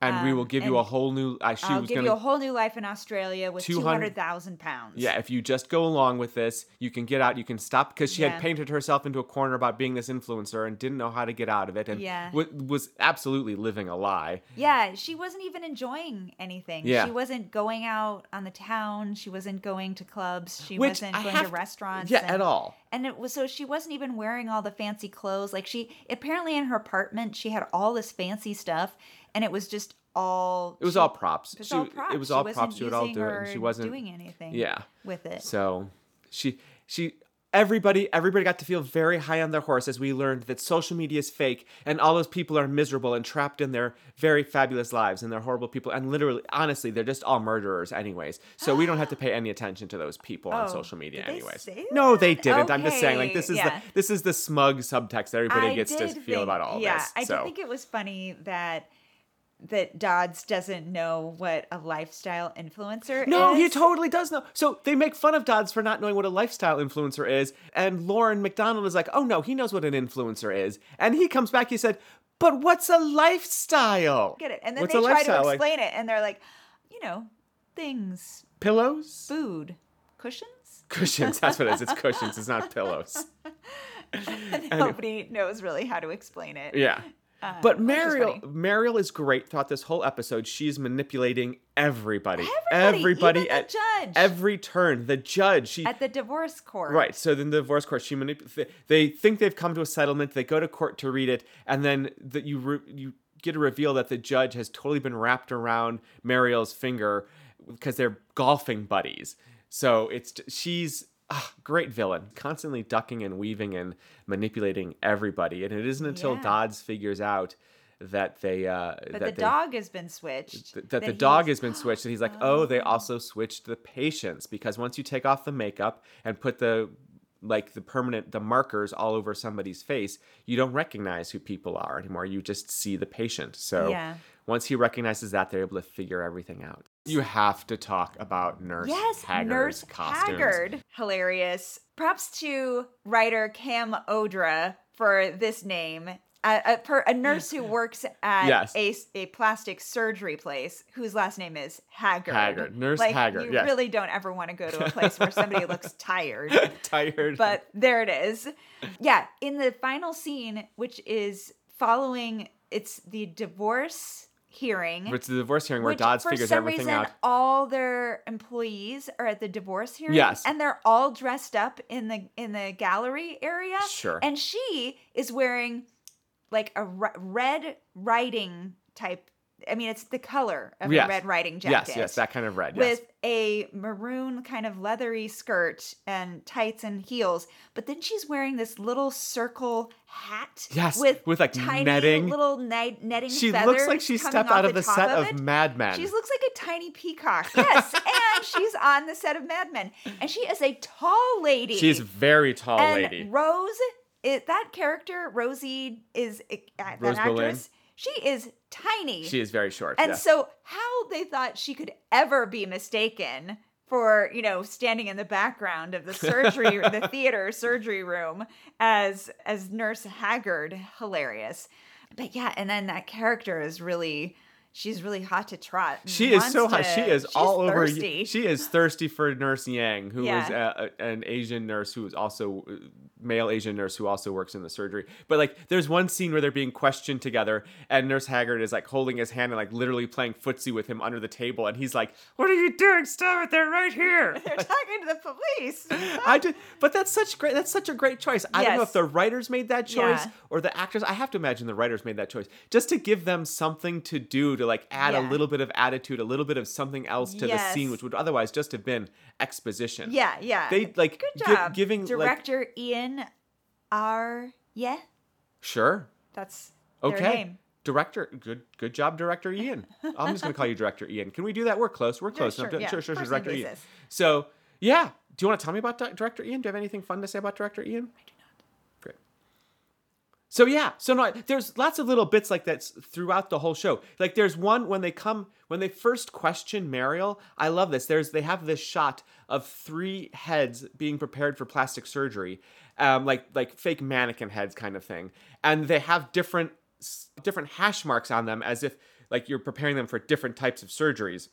And we will um, give you a whole new uh, she I'll was give gonna you a whole new life in Australia with two hundred thousand pounds. Yeah, if you just go along with this, you can get out. You can stop because she Yeah. had painted herself into a corner about being this influencer and didn't know how to get out of it, and Yeah. wa- was absolutely living a lie. Yeah, she wasn't even enjoying anything. Yeah. She wasn't going out on the town. She wasn't going to clubs. She Which wasn't I going to to- restaurants. Yeah, and, at all. And it was so she wasn't even wearing all the fancy clothes. Like she apparently in her apartment she had all this fancy stuff, and it was just all. It was she- all props. It was She- all props. It was She all wasn't props. She would all do it, and she wasn't doing anything. Yeah. with it. So she she everybody everybody got to feel very high on their horse as we learned that social media is fake and all those people are miserable and trapped in their very fabulous lives and they're horrible people and literally honestly they're just all murderers anyways so we don't have to <gasps> pay any attention to those people on Oh, social media anyways no they didn't i'm just saying like this is yeah. the this is the smug subtext that everybody I gets to feel think- about all yeah, this I so did think it was funny that that Dodds doesn't know what a lifestyle influencer No, is. No, he totally does know. So they make fun of Dodds for not knowing what a lifestyle influencer is, and Lauren McDonald is like, "Oh no, he knows what an influencer is." And he comes back, he said, "But what's a lifestyle?" get it. And then What's they try to lifestyle? Like, explain it and they're like, you know, things, pillows, food, cushions. <laughs> cushions. That's what it is. It's cushions. It's not pillows. <laughs> And nobody knows really how to explain it. Yeah. Uh, But Mariel. Mariel is great throughout this whole episode. She's manipulating everybody, Everybody, the at judge. every turn. The judge, she at the divorce court. Right. So then the divorce court, she manip- they think they've come to a settlement. They go to court to read it, and then that you re- you get a reveal that the judge has totally been wrapped around Mariel's finger because they're golfing buddies. So it's she's ah, great villain, constantly ducking and weaving and manipulating everybody. And it isn't until Yeah. Dodds figures out that they uh, But that the they, dog has been switched. th- that the dog has been switched and he's like oh they also switched the patients because once you take off the makeup and put the like the permanent the markers all over somebody's face you don't recognize who people are anymore you just see the patient so Yeah. once he recognizes that they're able to figure everything out you have to talk about nurse Yes, Haggard's Nurse costumes. Haggard. Hilarious. Props to writer Cam Odra for this name. A, a, per, a nurse who works at Yes. a, a plastic surgery place whose last name is Haggard. Haggard. Nurse like, Haggard, You yes. really don't ever want to go to a place where somebody <laughs> looks tired. <laughs> tired But there it is. Yeah, in the final scene, which is following, it's the divorce hearing. it's the divorce hearing where Dodds figures some everything reason, out All their employees are at the divorce hearing. Yes. and they're all dressed up in the in the gallery area. Sure. And she is wearing like a red riding type. I mean, it's the color of Yes. a red riding jacket. yes yes, that kind of red yes With a maroon kind of leathery skirt and tights and heels, but then she's wearing this little circle hat. Yes, with with, like, tiny netting. little net- netting. she looks like she stepped out of the, top set of, of. Mad Men She looks like a tiny peacock. <laughs> Yes, and she's on the set of Mad Men, and she is a tall lady. she's very tall and lady Rose, it, that character Rosie is uh, that Rose Boleyn? She is tiny. she is very short and yes. so how they thought she could ever be mistaken for you know standing in the background of the surgery <laughs> the theater surgery room as as nurse haggard hilarious but yeah and then that character is really she's really hot to trot She is so hot. She is all over. thirsty. She is thirsty for Nurse Yang, who is Yeah. a, a- an Asian nurse who is also uh, male Asian nurse who also works in the surgery. But like, there's one scene where they're being questioned together, and Nurse Haggard is like holding his hand and like literally playing footsie with him under the table, and he's like, "What are you doing? Stop it! They're right here." <laughs> they're talking to the police <laughs> I did, but that's such great. That's such a great choice. I don't know if the writers made that choice Yeah. or the actors. I have to imagine the writers made that choice just to give them something to do to like add a little bit of attitude, a little bit of something else to the scene, which would otherwise just have been exposition. yeah yeah They like good gi- job giving like director ian r yeah sure that's okay. name Director, good, good job, director Ian. I'm just gonna call you director Ian. Can we do that? We're close. We're close. sure, enough. yeah. sure, sure, sure, director Ian. So yeah, do you want to tell me about director Ian? Do you have anything fun to say about director Ian? I do. So yeah, so no, there's lots of little bits like that throughout the whole show. Like there's one when they come when they first question Mariel. I love this. There's they have this shot of three heads being prepared for plastic surgery, um, like like fake mannequin heads kind of thing, and they have different different hash marks on them as if like you're preparing them for different types of surgeries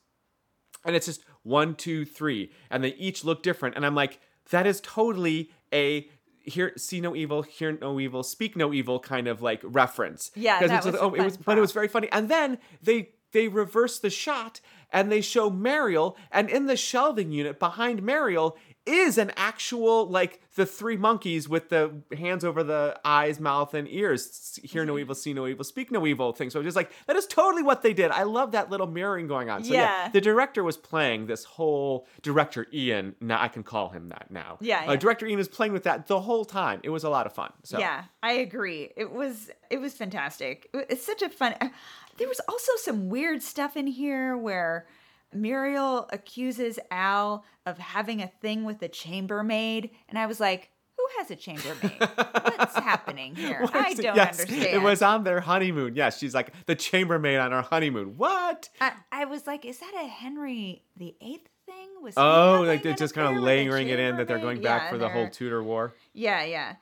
and it's just one, two, three, and they each look different. And I'm like, that is totally a hear see no evil, hear no evil, speak no evil kind of like reference. Yeah, 'Cause that it's was like, oh, it was, but it was very funny. And then they they reverse the shot and they show Mariel, and in the shelving unit behind Mariel is an actual like the three monkeys with the hands over the eyes, mouth, and ears. Hear no evil, see no evil, speak no evil thing. So I'm just like that is totally what they did. I love that little mirroring going on. So yeah, Yeah. the director was playing this whole director Ian. Now I can call him that now. Yeah, Uh, director Ian was playing with that the whole time. It was a lot of fun. So Yeah, I agree. It was it was fantastic. It's such a fun. uh, There was also some weird stuff in here where Muriel accuses Al of having a thing with the chambermaid, and I was like, "Who has a chambermaid? What's <laughs> happening here? I don't Yes, understand." It was on their honeymoon. Yes, she's like the chambermaid on our honeymoon. What? I, I was like, "Is that a Henry the Eighth thing?" Was Oh, like they're just kind of layering it in that they're going back chambermaid? for the whole Tudor War. Yeah, yeah.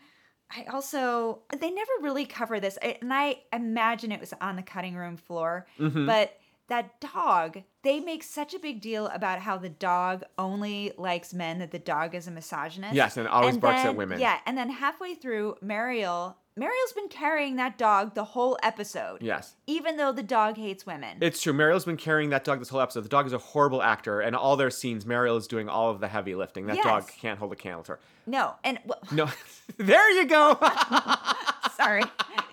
I also they never really cover this, I- and I imagine it was on the cutting room floor. Mm-hmm. But that dog, they make such a big deal about how the dog only likes men, that the dog is a misogynist. Yes, and always barks at women. Yeah, and then halfway through, Mariel, Mariel's been carrying that dog the whole episode. Yes. even though the dog hates women. It's true. Mariel's been carrying that dog this whole episode. The dog is a horrible actor, and all their scenes, Mariel is doing all of the heavy lifting. That dog can't hold a candle to her. no, and well, <laughs> No, <laughs> there you go. <laughs> sorry,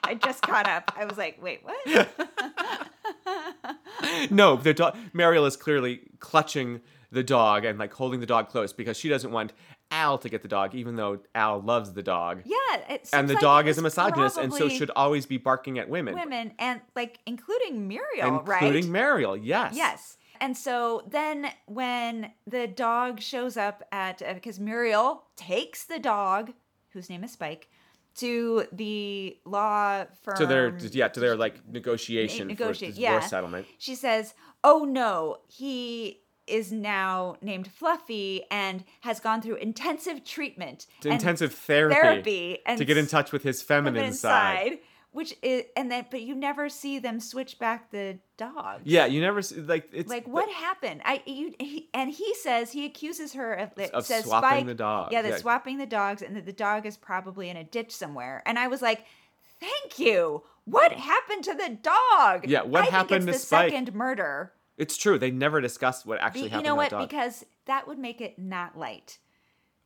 I just caught up. I was like, wait, what? <laughs> no, the dog. Mariel is clearly clutching the dog and like holding the dog close because she doesn't want Al to get the dog, even though Al loves the dog. Yeah, and the like dog is a misogynist, and so should always be barking at women, women and like including Muriel, right? including Mariel. Yes. Yes. And so then when the dog shows up at uh, because Muriel takes the dog, whose name is Spike, to the law firm. To their yeah, to their like negotiation negotiate- for yeah. divorce settlement. She says, "Oh no, he is now named Fluffy and has gone through intensive treatment, intensive therapy, therapy, and to get in touch with his feminine, feminine side. side." Which is, and then, but you never see them switch back the dog. Yeah, you never see like it's like what happened i you he, and he says he accuses her of, it Of says swapping Spike- the dog, yeah that yeah. swapping the dogs and that the dog is probably in a ditch somewhere and i was like thank you what happened to the dog Yeah, what I happened to the Spike? second murder It's true. They never discussed what actually you happened know to what dog. because that would make it not light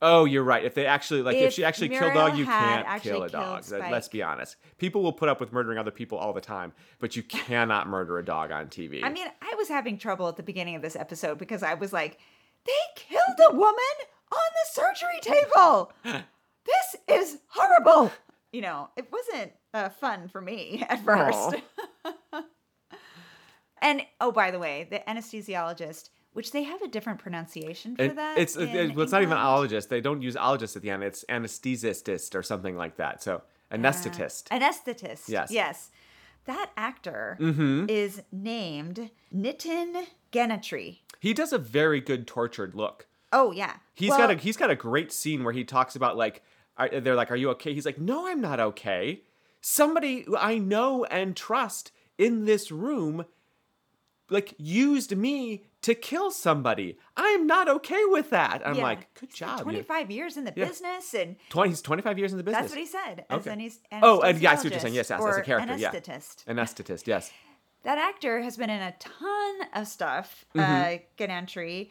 oh, you're right. If they actually like if, If she actually killed a dog, you can't kill a dog. Let- Let's be honest. People will put up with murdering other people all the time, but you cannot murder a dog on TV. i mean i was having trouble at the beginning of this episode because i was like they killed a woman on the surgery table <laughs> this is horrible you know it wasn't uh, fun for me <laughs> at first <laughs> and oh by the way the anesthesiologist which they have a different pronunciation for It- that it's it- well, it's not even ologist. They don't use ologist at the end. It's anesthesist or something like that. So anesthetist. anesthetist Yes. Mm-hmm. yes that actor is named Nitin Ganatra he does a very good tortured look. oh yeah He's Well, got a he's got a great scene where he talks about like are, they're like, "Are you okay?" He's like, "No, I'm not okay. Somebody I know and trust in this room like used me to kill somebody. I'm not okay with that." I'm Yeah. like, "Good job." you- 25 years in the Yeah. business and 20 he's 25 years in the business. that's what he said as Okay. an Oh, and yeah, I see what you're saying. Yes, yes, as a character, yeah. anesthetist. Anesthetist, yes. That actor has been in a ton of stuff, uh, Mm-hmm. Ganatra,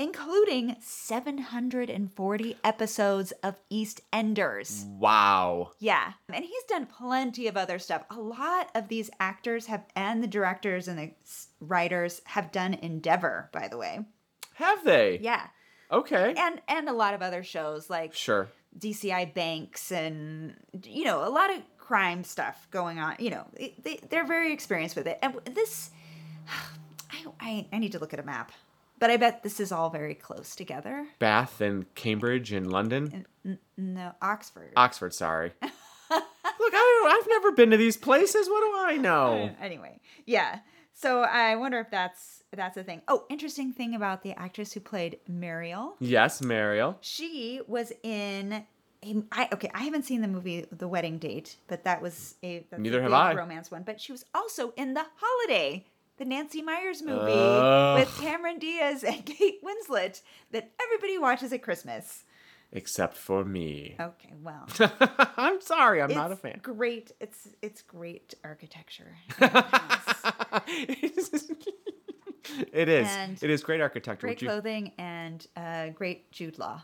including 740 episodes of EastEnders. Wow. Yeah, and he's done plenty of other stuff. A lot of these actors have, and the directors and the writers have done Endeavor, by the way. Have they? Yeah, Okay. and and a lot of other shows like Sure. DCI Banks and you know a lot of crime stuff going on. You know they they're very experienced with it. And this, <sighs> I I, I need to look at a map, but I bet this is all very close together. Bath and Cambridge and London. No, Oxford. Oxford, sorry. <laughs> Look, I, I've never been to these places. What do I know? Anyway, yeah. So I wonder if that's that's a thing. Oh, interesting thing about the actress who played Mariel. Yes, Mariel. She was in. A, I, okay, I haven't seen the movie The Wedding Date, but that was a Neither a have I. romance one. But she was also in The Holiday, the Nancy Meyers movie with Cameron Diaz and <laughs> Kate Winslet that everybody watches at Christmas. Except for me. Okay, well, <laughs> I'm sorry, I'm not a fan. Great, it's it's great architecture. <laughs> it is. And it is great architecture. great you- clothing and uh, great Jude Law.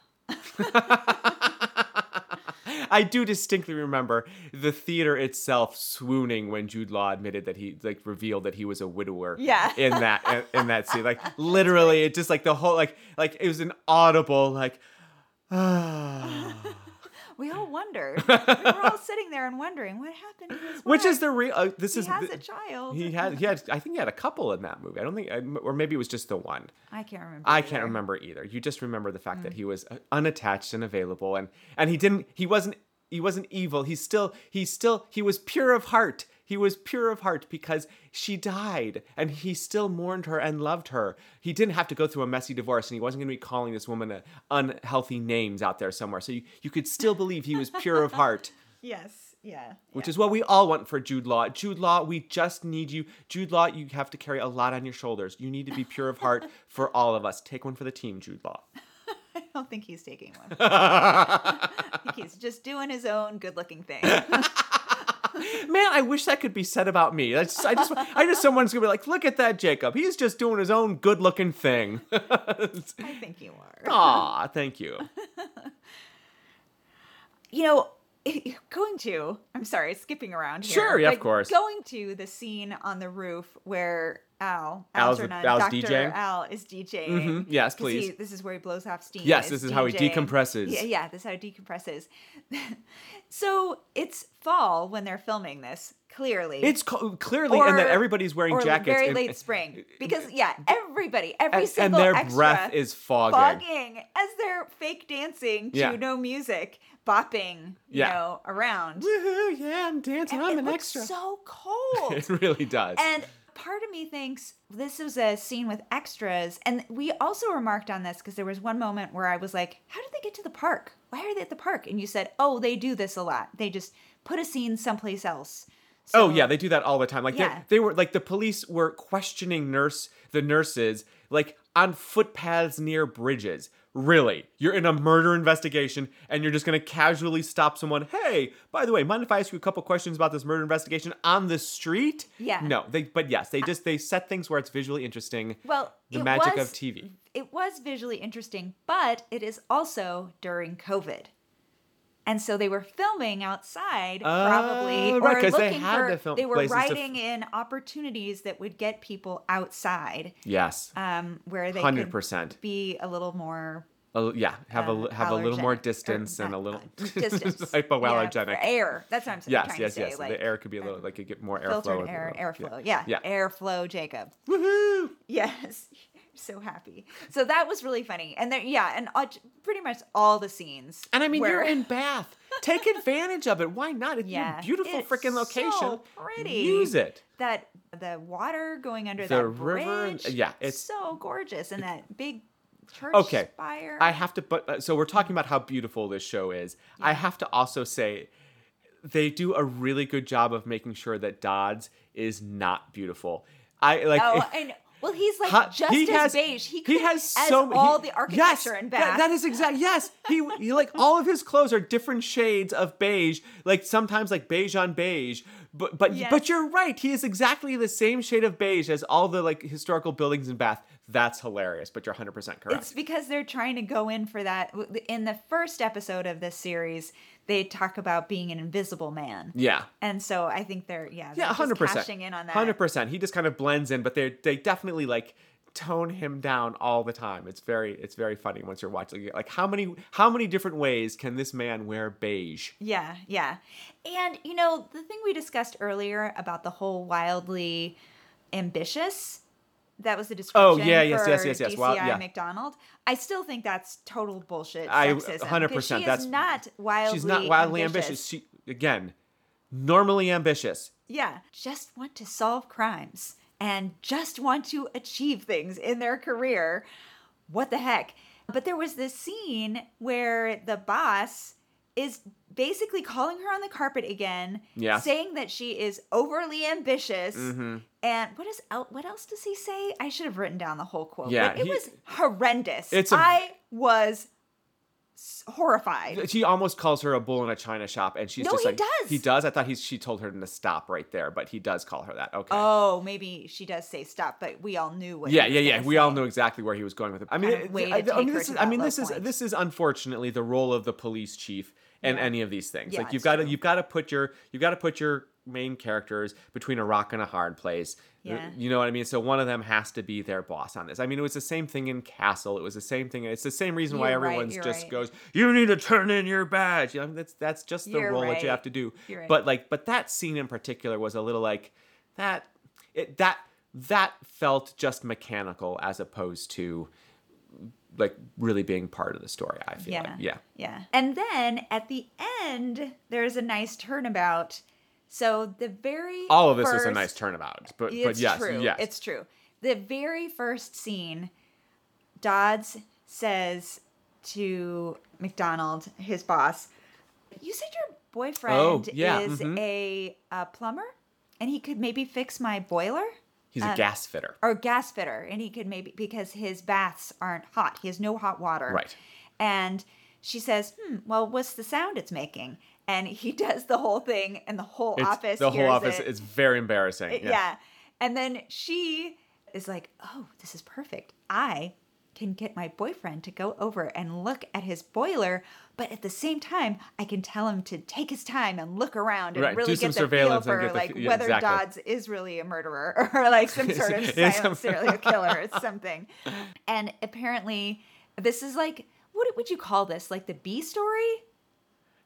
I do distinctly remember the theater itself swooning when Jude Law admitted that he like revealed that he was a widower. Yeah. In that in that scene, like <laughs> literally, it just like the whole like like it was an audible like. <sighs> ah. <laughs> We all wondered. we were all <laughs> sitting there and wondering what happened to his Which is the real? Uh, this he is has the- a child. he had he had I think he had a couple in that movie. I don't think, or maybe it was just the one. I can't remember. I either. can't remember either. You just remember the fact that Mm. he was uh, unattached and available, and and he didn't. He wasn't. He wasn't evil. He's still. He's still. He was pure of heart. He was pure of heart because she died, and he still mourned her and loved her. He didn't have to go through a messy divorce, and he wasn't going to be calling this woman unhealthy names out there somewhere. So you, you could still believe he was pure of heart. <laughs> Yes. Yeah. Which is what we all want for Jude Law. Jude Law, we just need you. Jude Law, you have to carry a lot on your shoulders. You need to be pure of heart <laughs> for all of us. Take one for the team, Jude Law. <laughs> I don't think he's taking one. I think he's just doing his own good-looking thing. Man, I wish that could be said about me. I just, I just, I just, someone's gonna be like, look at that, Jacob. He's just doing his own good-looking thing. <laughs> I think you are. Aw, thank you. <laughs> you know, <laughs> going to, I'm sorry, skipping around here. Sure, yeah, of course. Going to the scene on the roof where Al, Al's- Al's Dr. DJing? Al is DJing. Mhm, yes, 'cause he- please. this is where he blows off steam. Yes, is this is how he decompresses. Yeah, yeah, this is how he decompresses. <laughs> so it's fall when they're filming this, clearly. It's co- clearly, and that everybody's wearing or jackets. very and- late spring. <laughs> Because, yeah, everybody, every and, and their breath is fogging. fogging as they're fake dancing to Yeah. no music, bopping, you Yeah. know, around. Woohoo! Yeah, I'm dancing. And I'm an extra. so <laughs> cold. it really does. and part of me thinks this was a scene with extras. And we also remarked on this because there was one moment where I was like, how did they get to the park? Why are they at the park? And you said, oh, they do this a lot. They just put a scene someplace else. Oh yeah, they do that all the time. Like Yeah. they, they were like the police were questioning nurse the nurses like on footpaths near bridges. Really, you're in a murder investigation and you're just gonna casually stop someone. Hey, by the way, mind if I ask you a couple questions about this murder investigation on the street? Yeah. No, they. But yes, they just they set things where it's visually interesting. Well, the magic was- of TV. it was visually interesting, but it is also during COVID. And so they were filming outside, probably, Oh, right, or 'cause they looking had for. film they were to f- writing in opportunities that would get people outside, Yes, um, where they hundred could percent. be a little more Yeah, have uh, a have a little more distance and a little uh, <laughs> distance, <laughs> hypoallergenic. Yeah, air. That's what I'm saying. Yes, trying yes, to say, yes. Like, the air could be a little like it get more airflow. filtered air, yeah. airflow. Yeah, Yeah. airflow, Jacob. Woohoo! <laughs> Yes. So happy. So that was really funny. And there, yeah, and uh, pretty much all the scenes. And I mean, where- you're in Bath. Take <laughs> advantage of it. Why not? It's Yeah, a beautiful freaking location. so pretty. Use it. that the water going under The that river, bridge. yeah, it's- so gorgeous, and that big church Okay, spire. I have to, but uh, so we're talking about how beautiful this show is. I have to also say, they do a really good job of making sure that Dodds is not beautiful. I like. oh, if- I know. Well, he's like Ha- just he as has, beige. He, he could- has as so all he- the architecture yes, in that- Bath. that is exact. Yes, he, he like all of his clothes are different shades of beige. Like sometimes like beige on beige. But but Yes. but you're right. He is exactly the same shade of beige as all the like historical buildings in Bath. That's hilarious. But you're 100 percent correct. It's because they're trying to go in for that. In the first episode of this series, they talk about being an invisible man. yeah. And so I think they're yeah, they're Yeah, hundred percent. in on that. Hundred percent. He just kind of blends in, but they they definitely like tone him down all the time. It's very it's very funny once you're watching. Like how many how many different ways can this man wear beige? Yeah, yeah. And you know, the thing we discussed earlier about the whole wildly ambitious that was the description Oh, yeah, yes, for yes, yes, yes. DCI Wild- yeah. McDonald. I still think that's total bullshit. I- sexism, 100%, 'cause She that's- not wildly. She's not wildly ambitious. She again, normally ambitious. Yeah, just want to solve crimes and just want to achieve things in their career. What the heck? But there was this scene where the boss is basically calling her on the carpet again, Yeah. saying that she is overly ambitious. Mhm. And what is el- what else does he say? I should have written down the whole quote. Yeah, it he- was horrendous. It's a- I was horrified. He almost calls her a bull in a china shop, and she's No, just he like, does. He does. I thought he's. She told her to stop right there, but he does call her that. Okay. Oh, maybe she does say stop, but we all knew what. yeah, he was yeah, yeah. We all knew exactly where he was going with it. I mean, it- I, I mean, this is. I mean, this is point. this is unfortunately the role of the police chief in Yeah. any of these things. Yeah, like you've got to you've got to put your you've got to put your main characters between a rock and a hard place. Yeah. You know what I mean? So one of them has to be their boss on this. I mean, it was the same thing in Castle. It was the same thing. It's the same reason why You're right, everyone's you're just right. goes, "You need to turn in your badge." You know, that's that's just the You're role that you have to do. Right. But like, but that scene in particular was a little like that. It that that felt just mechanical as opposed to like really being part of the story. I feel Yeah. like, yeah. Yeah. And then at the end, there's a nice turnabout. So the very All of this is a nice turnabout, but but yes, true. yes, It's true. The very first scene, Dodds says to McDonald, his boss, "You said your boyfriend Oh, yeah, is mhm. a, a plumber, and he could maybe fix my boiler." he's a uh, gas fitter. or gas fitter and he could maybe because his baths aren't hot he has no hot water Right. and she says hmm well what's the sound it's making and he <laughs> does the whole thing and the whole It's, office the whole office it. is very embarrassing. It- yeah. and then she is like oh this is perfect i can get my boyfriend to go over and look at his boiler but at the same time i can tell him to take his time and look around and Right, do really get the surveillance feel for the like yeah, whether exactly. dodds is really a murderer <laughs> or like some <laughs> sort of silent serial killer or something and apparently this is like what would you call this like the b story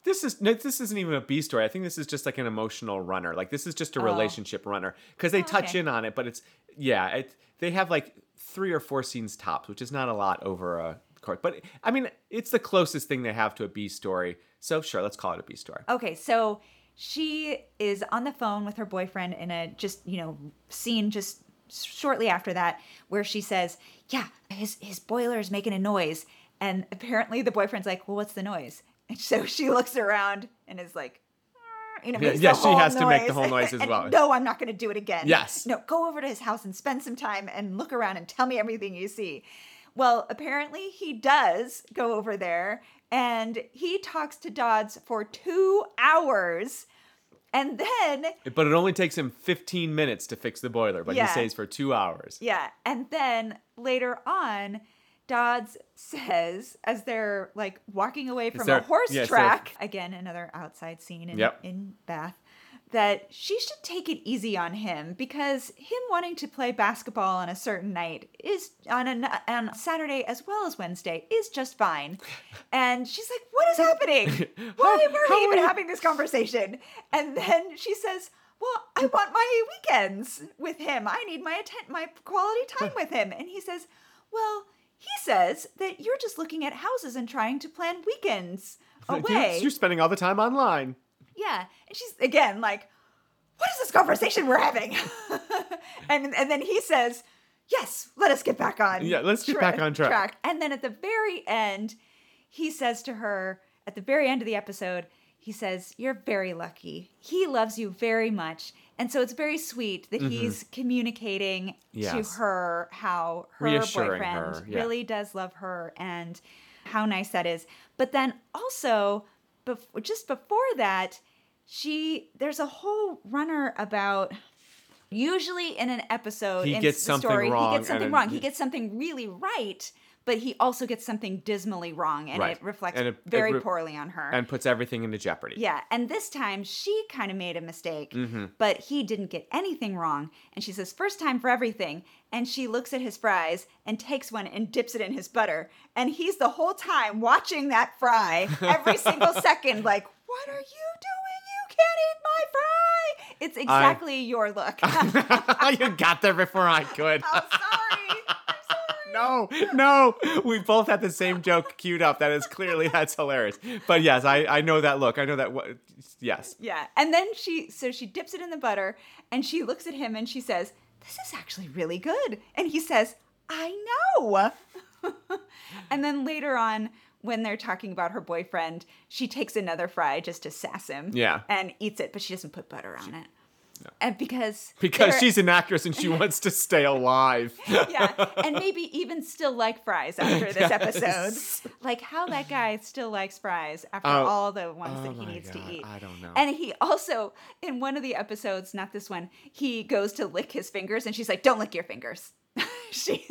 This is no, this isn't even a B story. I think this is just like an emotional runner. Like this is just a Oh. relationship runner because they oh, touch okay. in on it, but it's yeah. It, they have like three or four scenes tops, which is not a lot over a course. But I mean, it's the closest thing they have to a B story. So sure, let's call it a B story. Okay, so she is on the phone with her boyfriend in a just, you know, scene just shortly after that where she says, "Yeah, his his boiler is making a noise." And apparently the boyfriend's like, "Well, what's the noise?" And <laughs> so she looks around and is like, you know, Yeah, yeah, she has to make the whole noise <laughs> as well. No, I'm not going to do it again. Yes. No, go over to his house and spend some time and look around and tell me everything you see. Well, apparently he does go over there and he talks to Dodds for two hours. And then, But it only takes him 15 minutes to fix the boiler, but Yeah. he stays for two hours. yeah, and then later on, Dodds says, as they're like walking away from there- a horse yeah, there- track, again, another outside scene in, Yep. in Bath, that she should take it easy on him because him wanting to play basketball on a certain night is on a on Saturday as well as Wednesday is just fine. <laughs> And she's like, "What is happening? <laughs> Why were we even are having this conversation?" And then she says, "Well, I want my weekends with him. I need my atten- my quality time <laughs> with him." And he says, "Well." He says that you're just looking at houses and trying to plan weekends <laughs> away. You're spending all the time online. Yeah. And she's again like, what is this conversation we're having? <laughs> and and then he says, Yes, let us get back on. Yeah, let's get back on track. And then at the very end, he says to her, at the very end of the episode, he says, You're very lucky. He loves you very much. And so it's very sweet that he's communicating Mm-hmm. Yes. to her how her Reassuring boyfriend her, yeah. really does love her and how nice that is. But then also, bef- just before that, she there's a whole runner about usually in an episode He in gets the something story wrong he gets something wrong he gets something really right but he also gets something dismally wrong and Right. it reflects And it- it very re- poorly on her and puts everything into jeopardy. yeah and this time she kind of made a mistake Mm-hmm. but he didn't get anything wrong and she says first time for everything and she looks at his fries and takes one and dips it in his butter and he's the whole time watching that fry every <laughs> single second like what are you doing you can't eat my fry it's exactly your look <laughs> you got there before I could. <laughs> i'm sorry no, no. We both had the same joke queued up. That is clearly that's hilarious. But yes, I I know that look. I know that. What? Yes. Yeah. And then she, so she dips it in the butter and she looks at him and she says, This is actually really good. And he says, I know. <laughs> and then later on, when they're talking about her boyfriend, she takes another fry just to sass him. Yeah. And eats it, but she doesn't put butter on it. And because Because she's an actress and she <laughs> wants to stay alive. yeah, <laughs> and maybe even still like fries after this Yes. episode. Like how that guy still likes fries after Oh. all the ones Oh that he needs God, to eat. I don't know. And he also, in one of the episodes, not this one, he goes to lick his fingers, and she's like, "Don't lick your fingers." <laughs> she.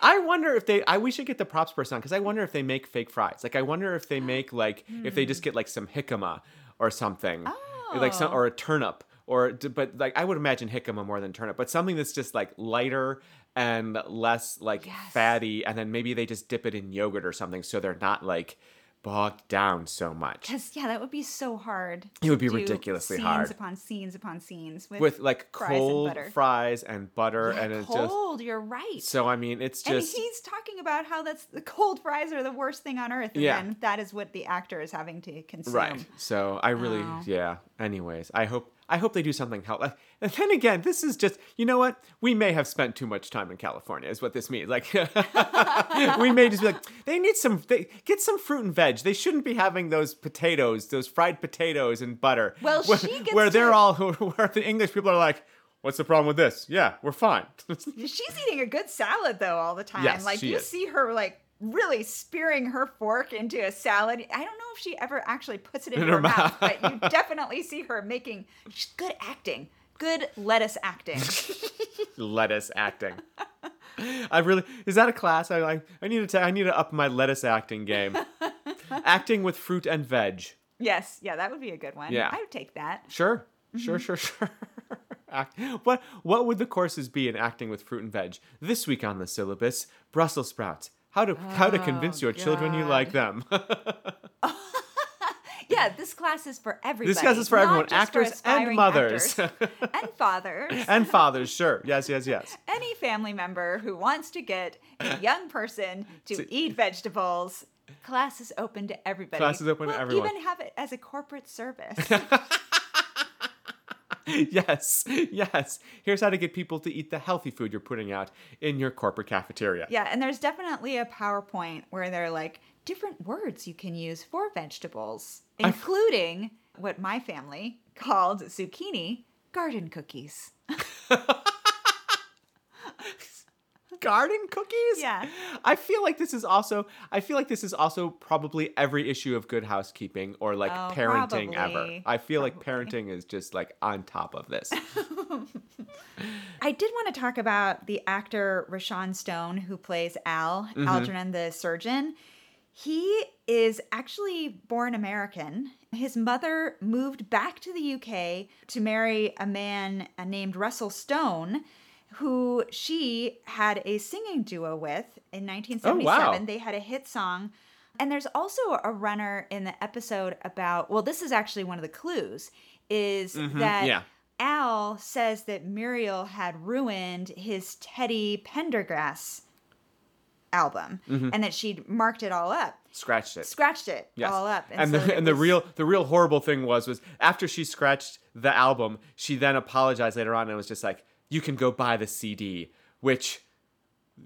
I wonder if they. I we should get the props person on because I wonder if they make fake fries. Like I wonder if they make like if they just hmm. get like some jicama or something, like some Oh. or a turnip or but like I would imagine jicama more than turnip, but something that's just like lighter and less like Yes. fatty, and then maybe they just dip it in yogurt or something so they're not like bogged down so much. Because yeah, that would be so hard. It would be ridiculously scenes hard. upon scenes upon scenes with, With like fries and cold butter. fries and butter, Yeah, and it's just cold. You're right. so. I mean, it's just and he's talking about how that's the cold fries are the worst thing on earth, and Yeah. then that is what the actor is having to consume. Right. So I really, Wow. yeah. Anyways, I hope I hope they do something help. And then again, this is just you know what? We may have spent too much time in California. Is what this means. Like <laughs> we may just be like they need some. They, get some fruit and veg. They shouldn't be having those potatoes, those fried potatoes and butter. Well, where, she gets where they're all <laughs> where the English people are like. What's the problem with this? Yeah, we're fine. <laughs> She's eating a good salad though all the time. Yes, like you is. see her like really spearing her fork into a salad. I don't know if she ever actually puts it into In her, her mouth, mouth. but you <laughs> definitely see her making she's good acting. Good lettuce acting. <laughs> lettuce acting. I really is that a class? I I, I need to ta- I need to up my lettuce acting game. <laughs> acting with fruit and veg. yes, yeah, that would be a good one. Yeah. I would take that. Sure, mm-hmm. sure, sure, sure. Act- what what would the courses be in acting with fruit and veg? This week on the syllabus: Brussels sprouts. How to how to convince oh, your children you like them. <laughs> <laughs> Yeah, this class is for everybody. this class is for everyone, just for actors and mothers actors <laughs> and fathers. and fathers. Sure, yes, yes, yes. Any family member who wants to get a young person to To- eat vegetables. Class is open to everybody. Class is open to We'll everyone. Even have it as a corporate service. <laughs> yes, yes. Here's how to get people to eat the healthy food you're putting out in your corporate cafeteria. yeah, and there's definitely a PowerPoint where they're like different words you can use for vegetables, including what my family called zucchini garden cookies. <laughs> <laughs> garden cookies Yeah. i feel like this is also i feel like this is also probably every issue of good housekeeping or like Oh, parenting ever i feel like parenting is just like on top of this <laughs> I did want to talk about the actor Rashawn Stone who plays Al, Mm-hmm. Algernon the surgeon. He is actually born American. His mother moved back to the UK to marry a man named Russell Stone, who she had a singing duo with in 1977. Oh, wow. They had a hit song. And there's also a runner in the episode about, well, this is actually one of the clues, is that Mm-hmm. yeah. Al says that Muriel had ruined his Teddy Pendergrass album and that she'd marked it all up, scratched it scratched it Mm-hmm. Yes. all up. and, so the, and the real the real horrible thing was was after she scratched the album she then apologized later on and was just like you can go buy the cd which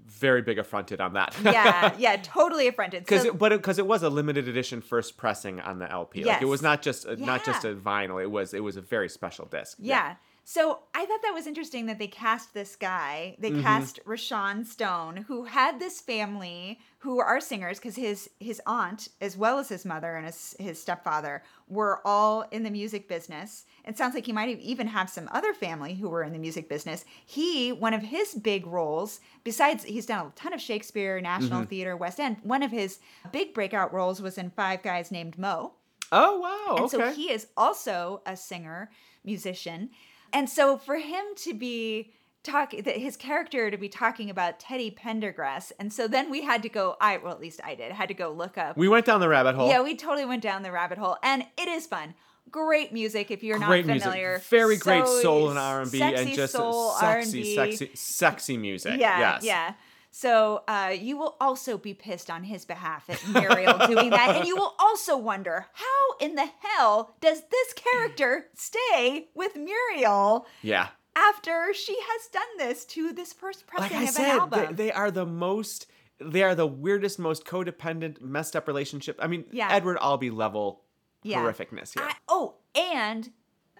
very big affronted on that yeah, <laughs> yeah, totally affronted. because So, it, but because it, was a limited edition first pressing on the LP, like it was not just a, not just a vinyl. It was it was a very special disc. yeah. So I thought that was interesting that they cast this guy. They Mm-hmm. cast Rashawn Stone, who had this family who are singers, because his his aunt, as well as his mother and his his stepfather, were all in the music business. It sounds like he might even have some other family who were in the music business. He, one of his big roles, besides he's done a ton of Shakespeare, National Mm-hmm. Theater, West End. One of his big breakout roles was in Five Guys Named Mo. Oh wow. And okay. so he is also a singer, musician. And so for him to be talking that his character to be talking about Teddy Pendergrass. And so then we had to go I well at least I did. had to go look up. we went down the rabbit hole. yeah, we totally went down the rabbit hole and it is fun. Great music if you're great not familiar. music, very great soul and R and B, and just soul, sexy, R&B. sexy, sexy music. Yeah, yes. yeah. So uh, you will also be pissed on his behalf at Muriel doing that, and you will also wonder how in the hell does this character stay with Muriel Yeah. after she has done this to this first Like I of an said, album? they, they are the most. They are the weirdest, most codependent, messed up relationship. I mean, Yeah. Edward Albee level Yeah. horrificness here. I- oh, and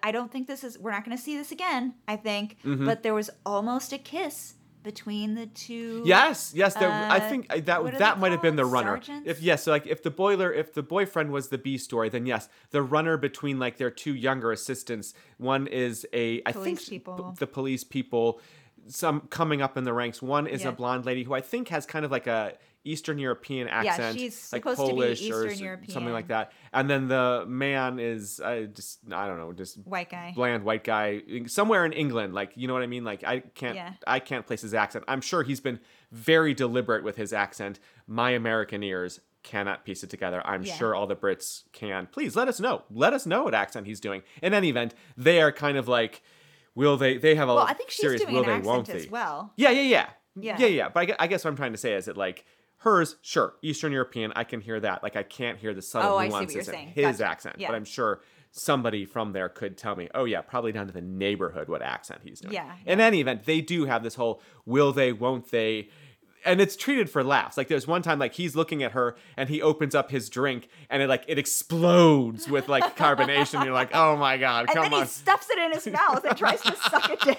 I don't think this is. We're not going to see this again. I think, Mm-hmm. but there was almost a kiss between the two. Yes, yes. There, Uh, think I- what that that might have been the runner. Sergeants? If yes, so like if the boiler, if the boyfriend was the B story, then yes, the runner between like their two younger assistants. One is a I think Police s- people. the police people, some coming up in the ranks. One is Yeah. a blonde lady who I think has kind of like a Eastern European accent, she's like supposed to be Polish or European. something like that. And then the man is uh, just I don't know, just White guy. bland white guy somewhere in England. Like you know what I mean? Like I can't Yeah. I can't place his accent. I'm sure he's been very deliberate with his accent. My American ears cannot piece it together. I'm Yeah. sure all the Brits can. Please let us know. Let us know what accent he's doing. In any event, they are kind of like will they they have a Well, I think she's serious doing will an they won't accent as well. Yeah, yeah, yeah. Yeah. Yeah, yeah. But I, I guess what I'm trying to say is that like hers, sure, Eastern European, I can hear that. Like I can't hear the subtle Oh, I see what nuances in his Gotcha. accent. Yeah. But I'm sure somebody from there could tell me, oh yeah, probably down to the neighborhood what accent he's doing. Yeah, In any event, they do have this whole will they, won't they. And it's treated for laughs. Like there's one time, like he's looking at her and he opens up his drink and it like it explodes with like <laughs> carbonation. You're like, oh my god, And come then on! he stuffs it in his mouth and tries to suck it <laughs> down.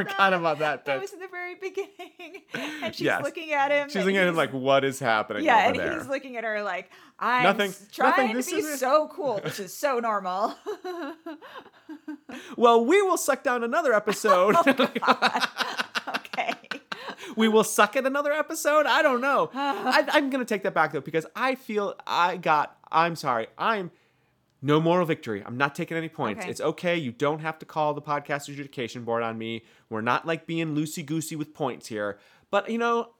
Oh my god, I forgot about <laughs> that. about that. Was in the very beginning. <laughs> And she's Yes. looking at him. She's looking at him like, what is happening Yeah, and there? he's looking at her like, I'm Nothing- trying nothing, to this be is- so <laughs> cool. This is so normal. well, we will suck down another episode. Oh, okay. we will suck at another episode. I don't know. <sighs> I, I'm gonna take that back though because I feel I got. I'm sorry. I'm no moral victory. I'm not taking any points. Okay. It's okay. You don't have to call the podcast adjudication board on me. We're not like being loosey goosey with points here. But you know,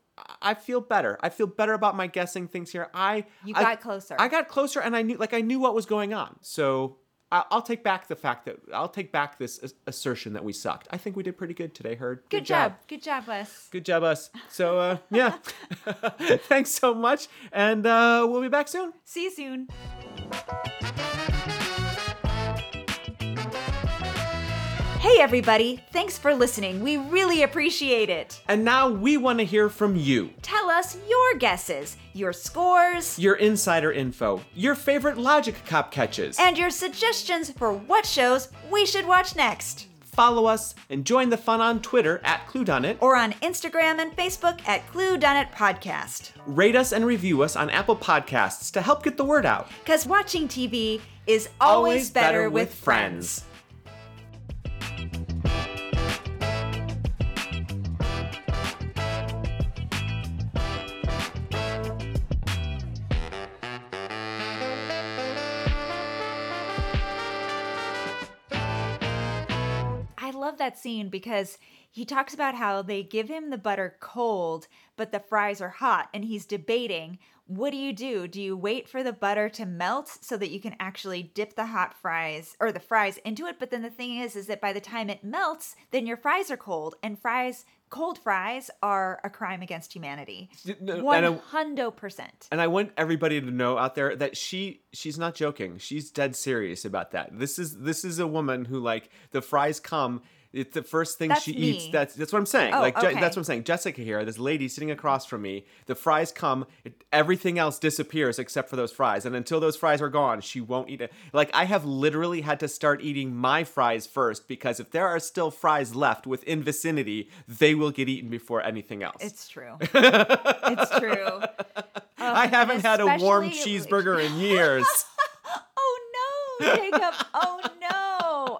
I- feel better. I feel better about my guessing things here. I You I- got closer. I got closer, and I knew like I knew what was going on. So. I- I'll take back the fact that I'll take back this assertion that we sucked. I think we did pretty good today, Heard. Good, job. Good job, us. Good job, us. So, uh, yeah. <laughs> Thanks so much. And uh, we'll be back soon. See you soon. Hey, everybody. Thanks for listening. We really appreciate it. And now we want to hear from you. Tell us your guesses, your scores, Your insider info, your favorite Logic Cop catches. and your suggestions for what shows we should watch next. Follow us and join the fun on Twitter at ClueDoneIt. Or on Instagram and Facebook at Clue Done It Podcast. Rate us and review us on Apple Podcasts to help get the word out. Because watching TV is always, better, with friends. I that scene because he talks about how they give him the butter cold, but the fries are hot, and he's debating what do you do? Do you wait for the butter to melt so that you can actually dip the hot fries or the fries into it? But then the thing is, is that by the time it melts, then your fries are cold, and fries, cold fries, are a crime against humanity. One hundred percent. And I want everybody to know out there that she she's not joking. She's dead serious about that. This is this is a woman who like the fries come. It's the first thing That's she me. eats. That's that's what I'm saying. Oh, like Je- that's what I'm saying. Jessica here, this lady sitting across from me. The fries come. It, everything else disappears except for those fries. And until those fries are gone, she won't eat it. Like I have literally had to start eating my fries first because if there are still fries left within vicinity, they will get eaten before anything else. It's true. <laughs> it's true. I um, haven't had a warm cheeseburger in years. <laughs> Oh no, Jacob. Oh no.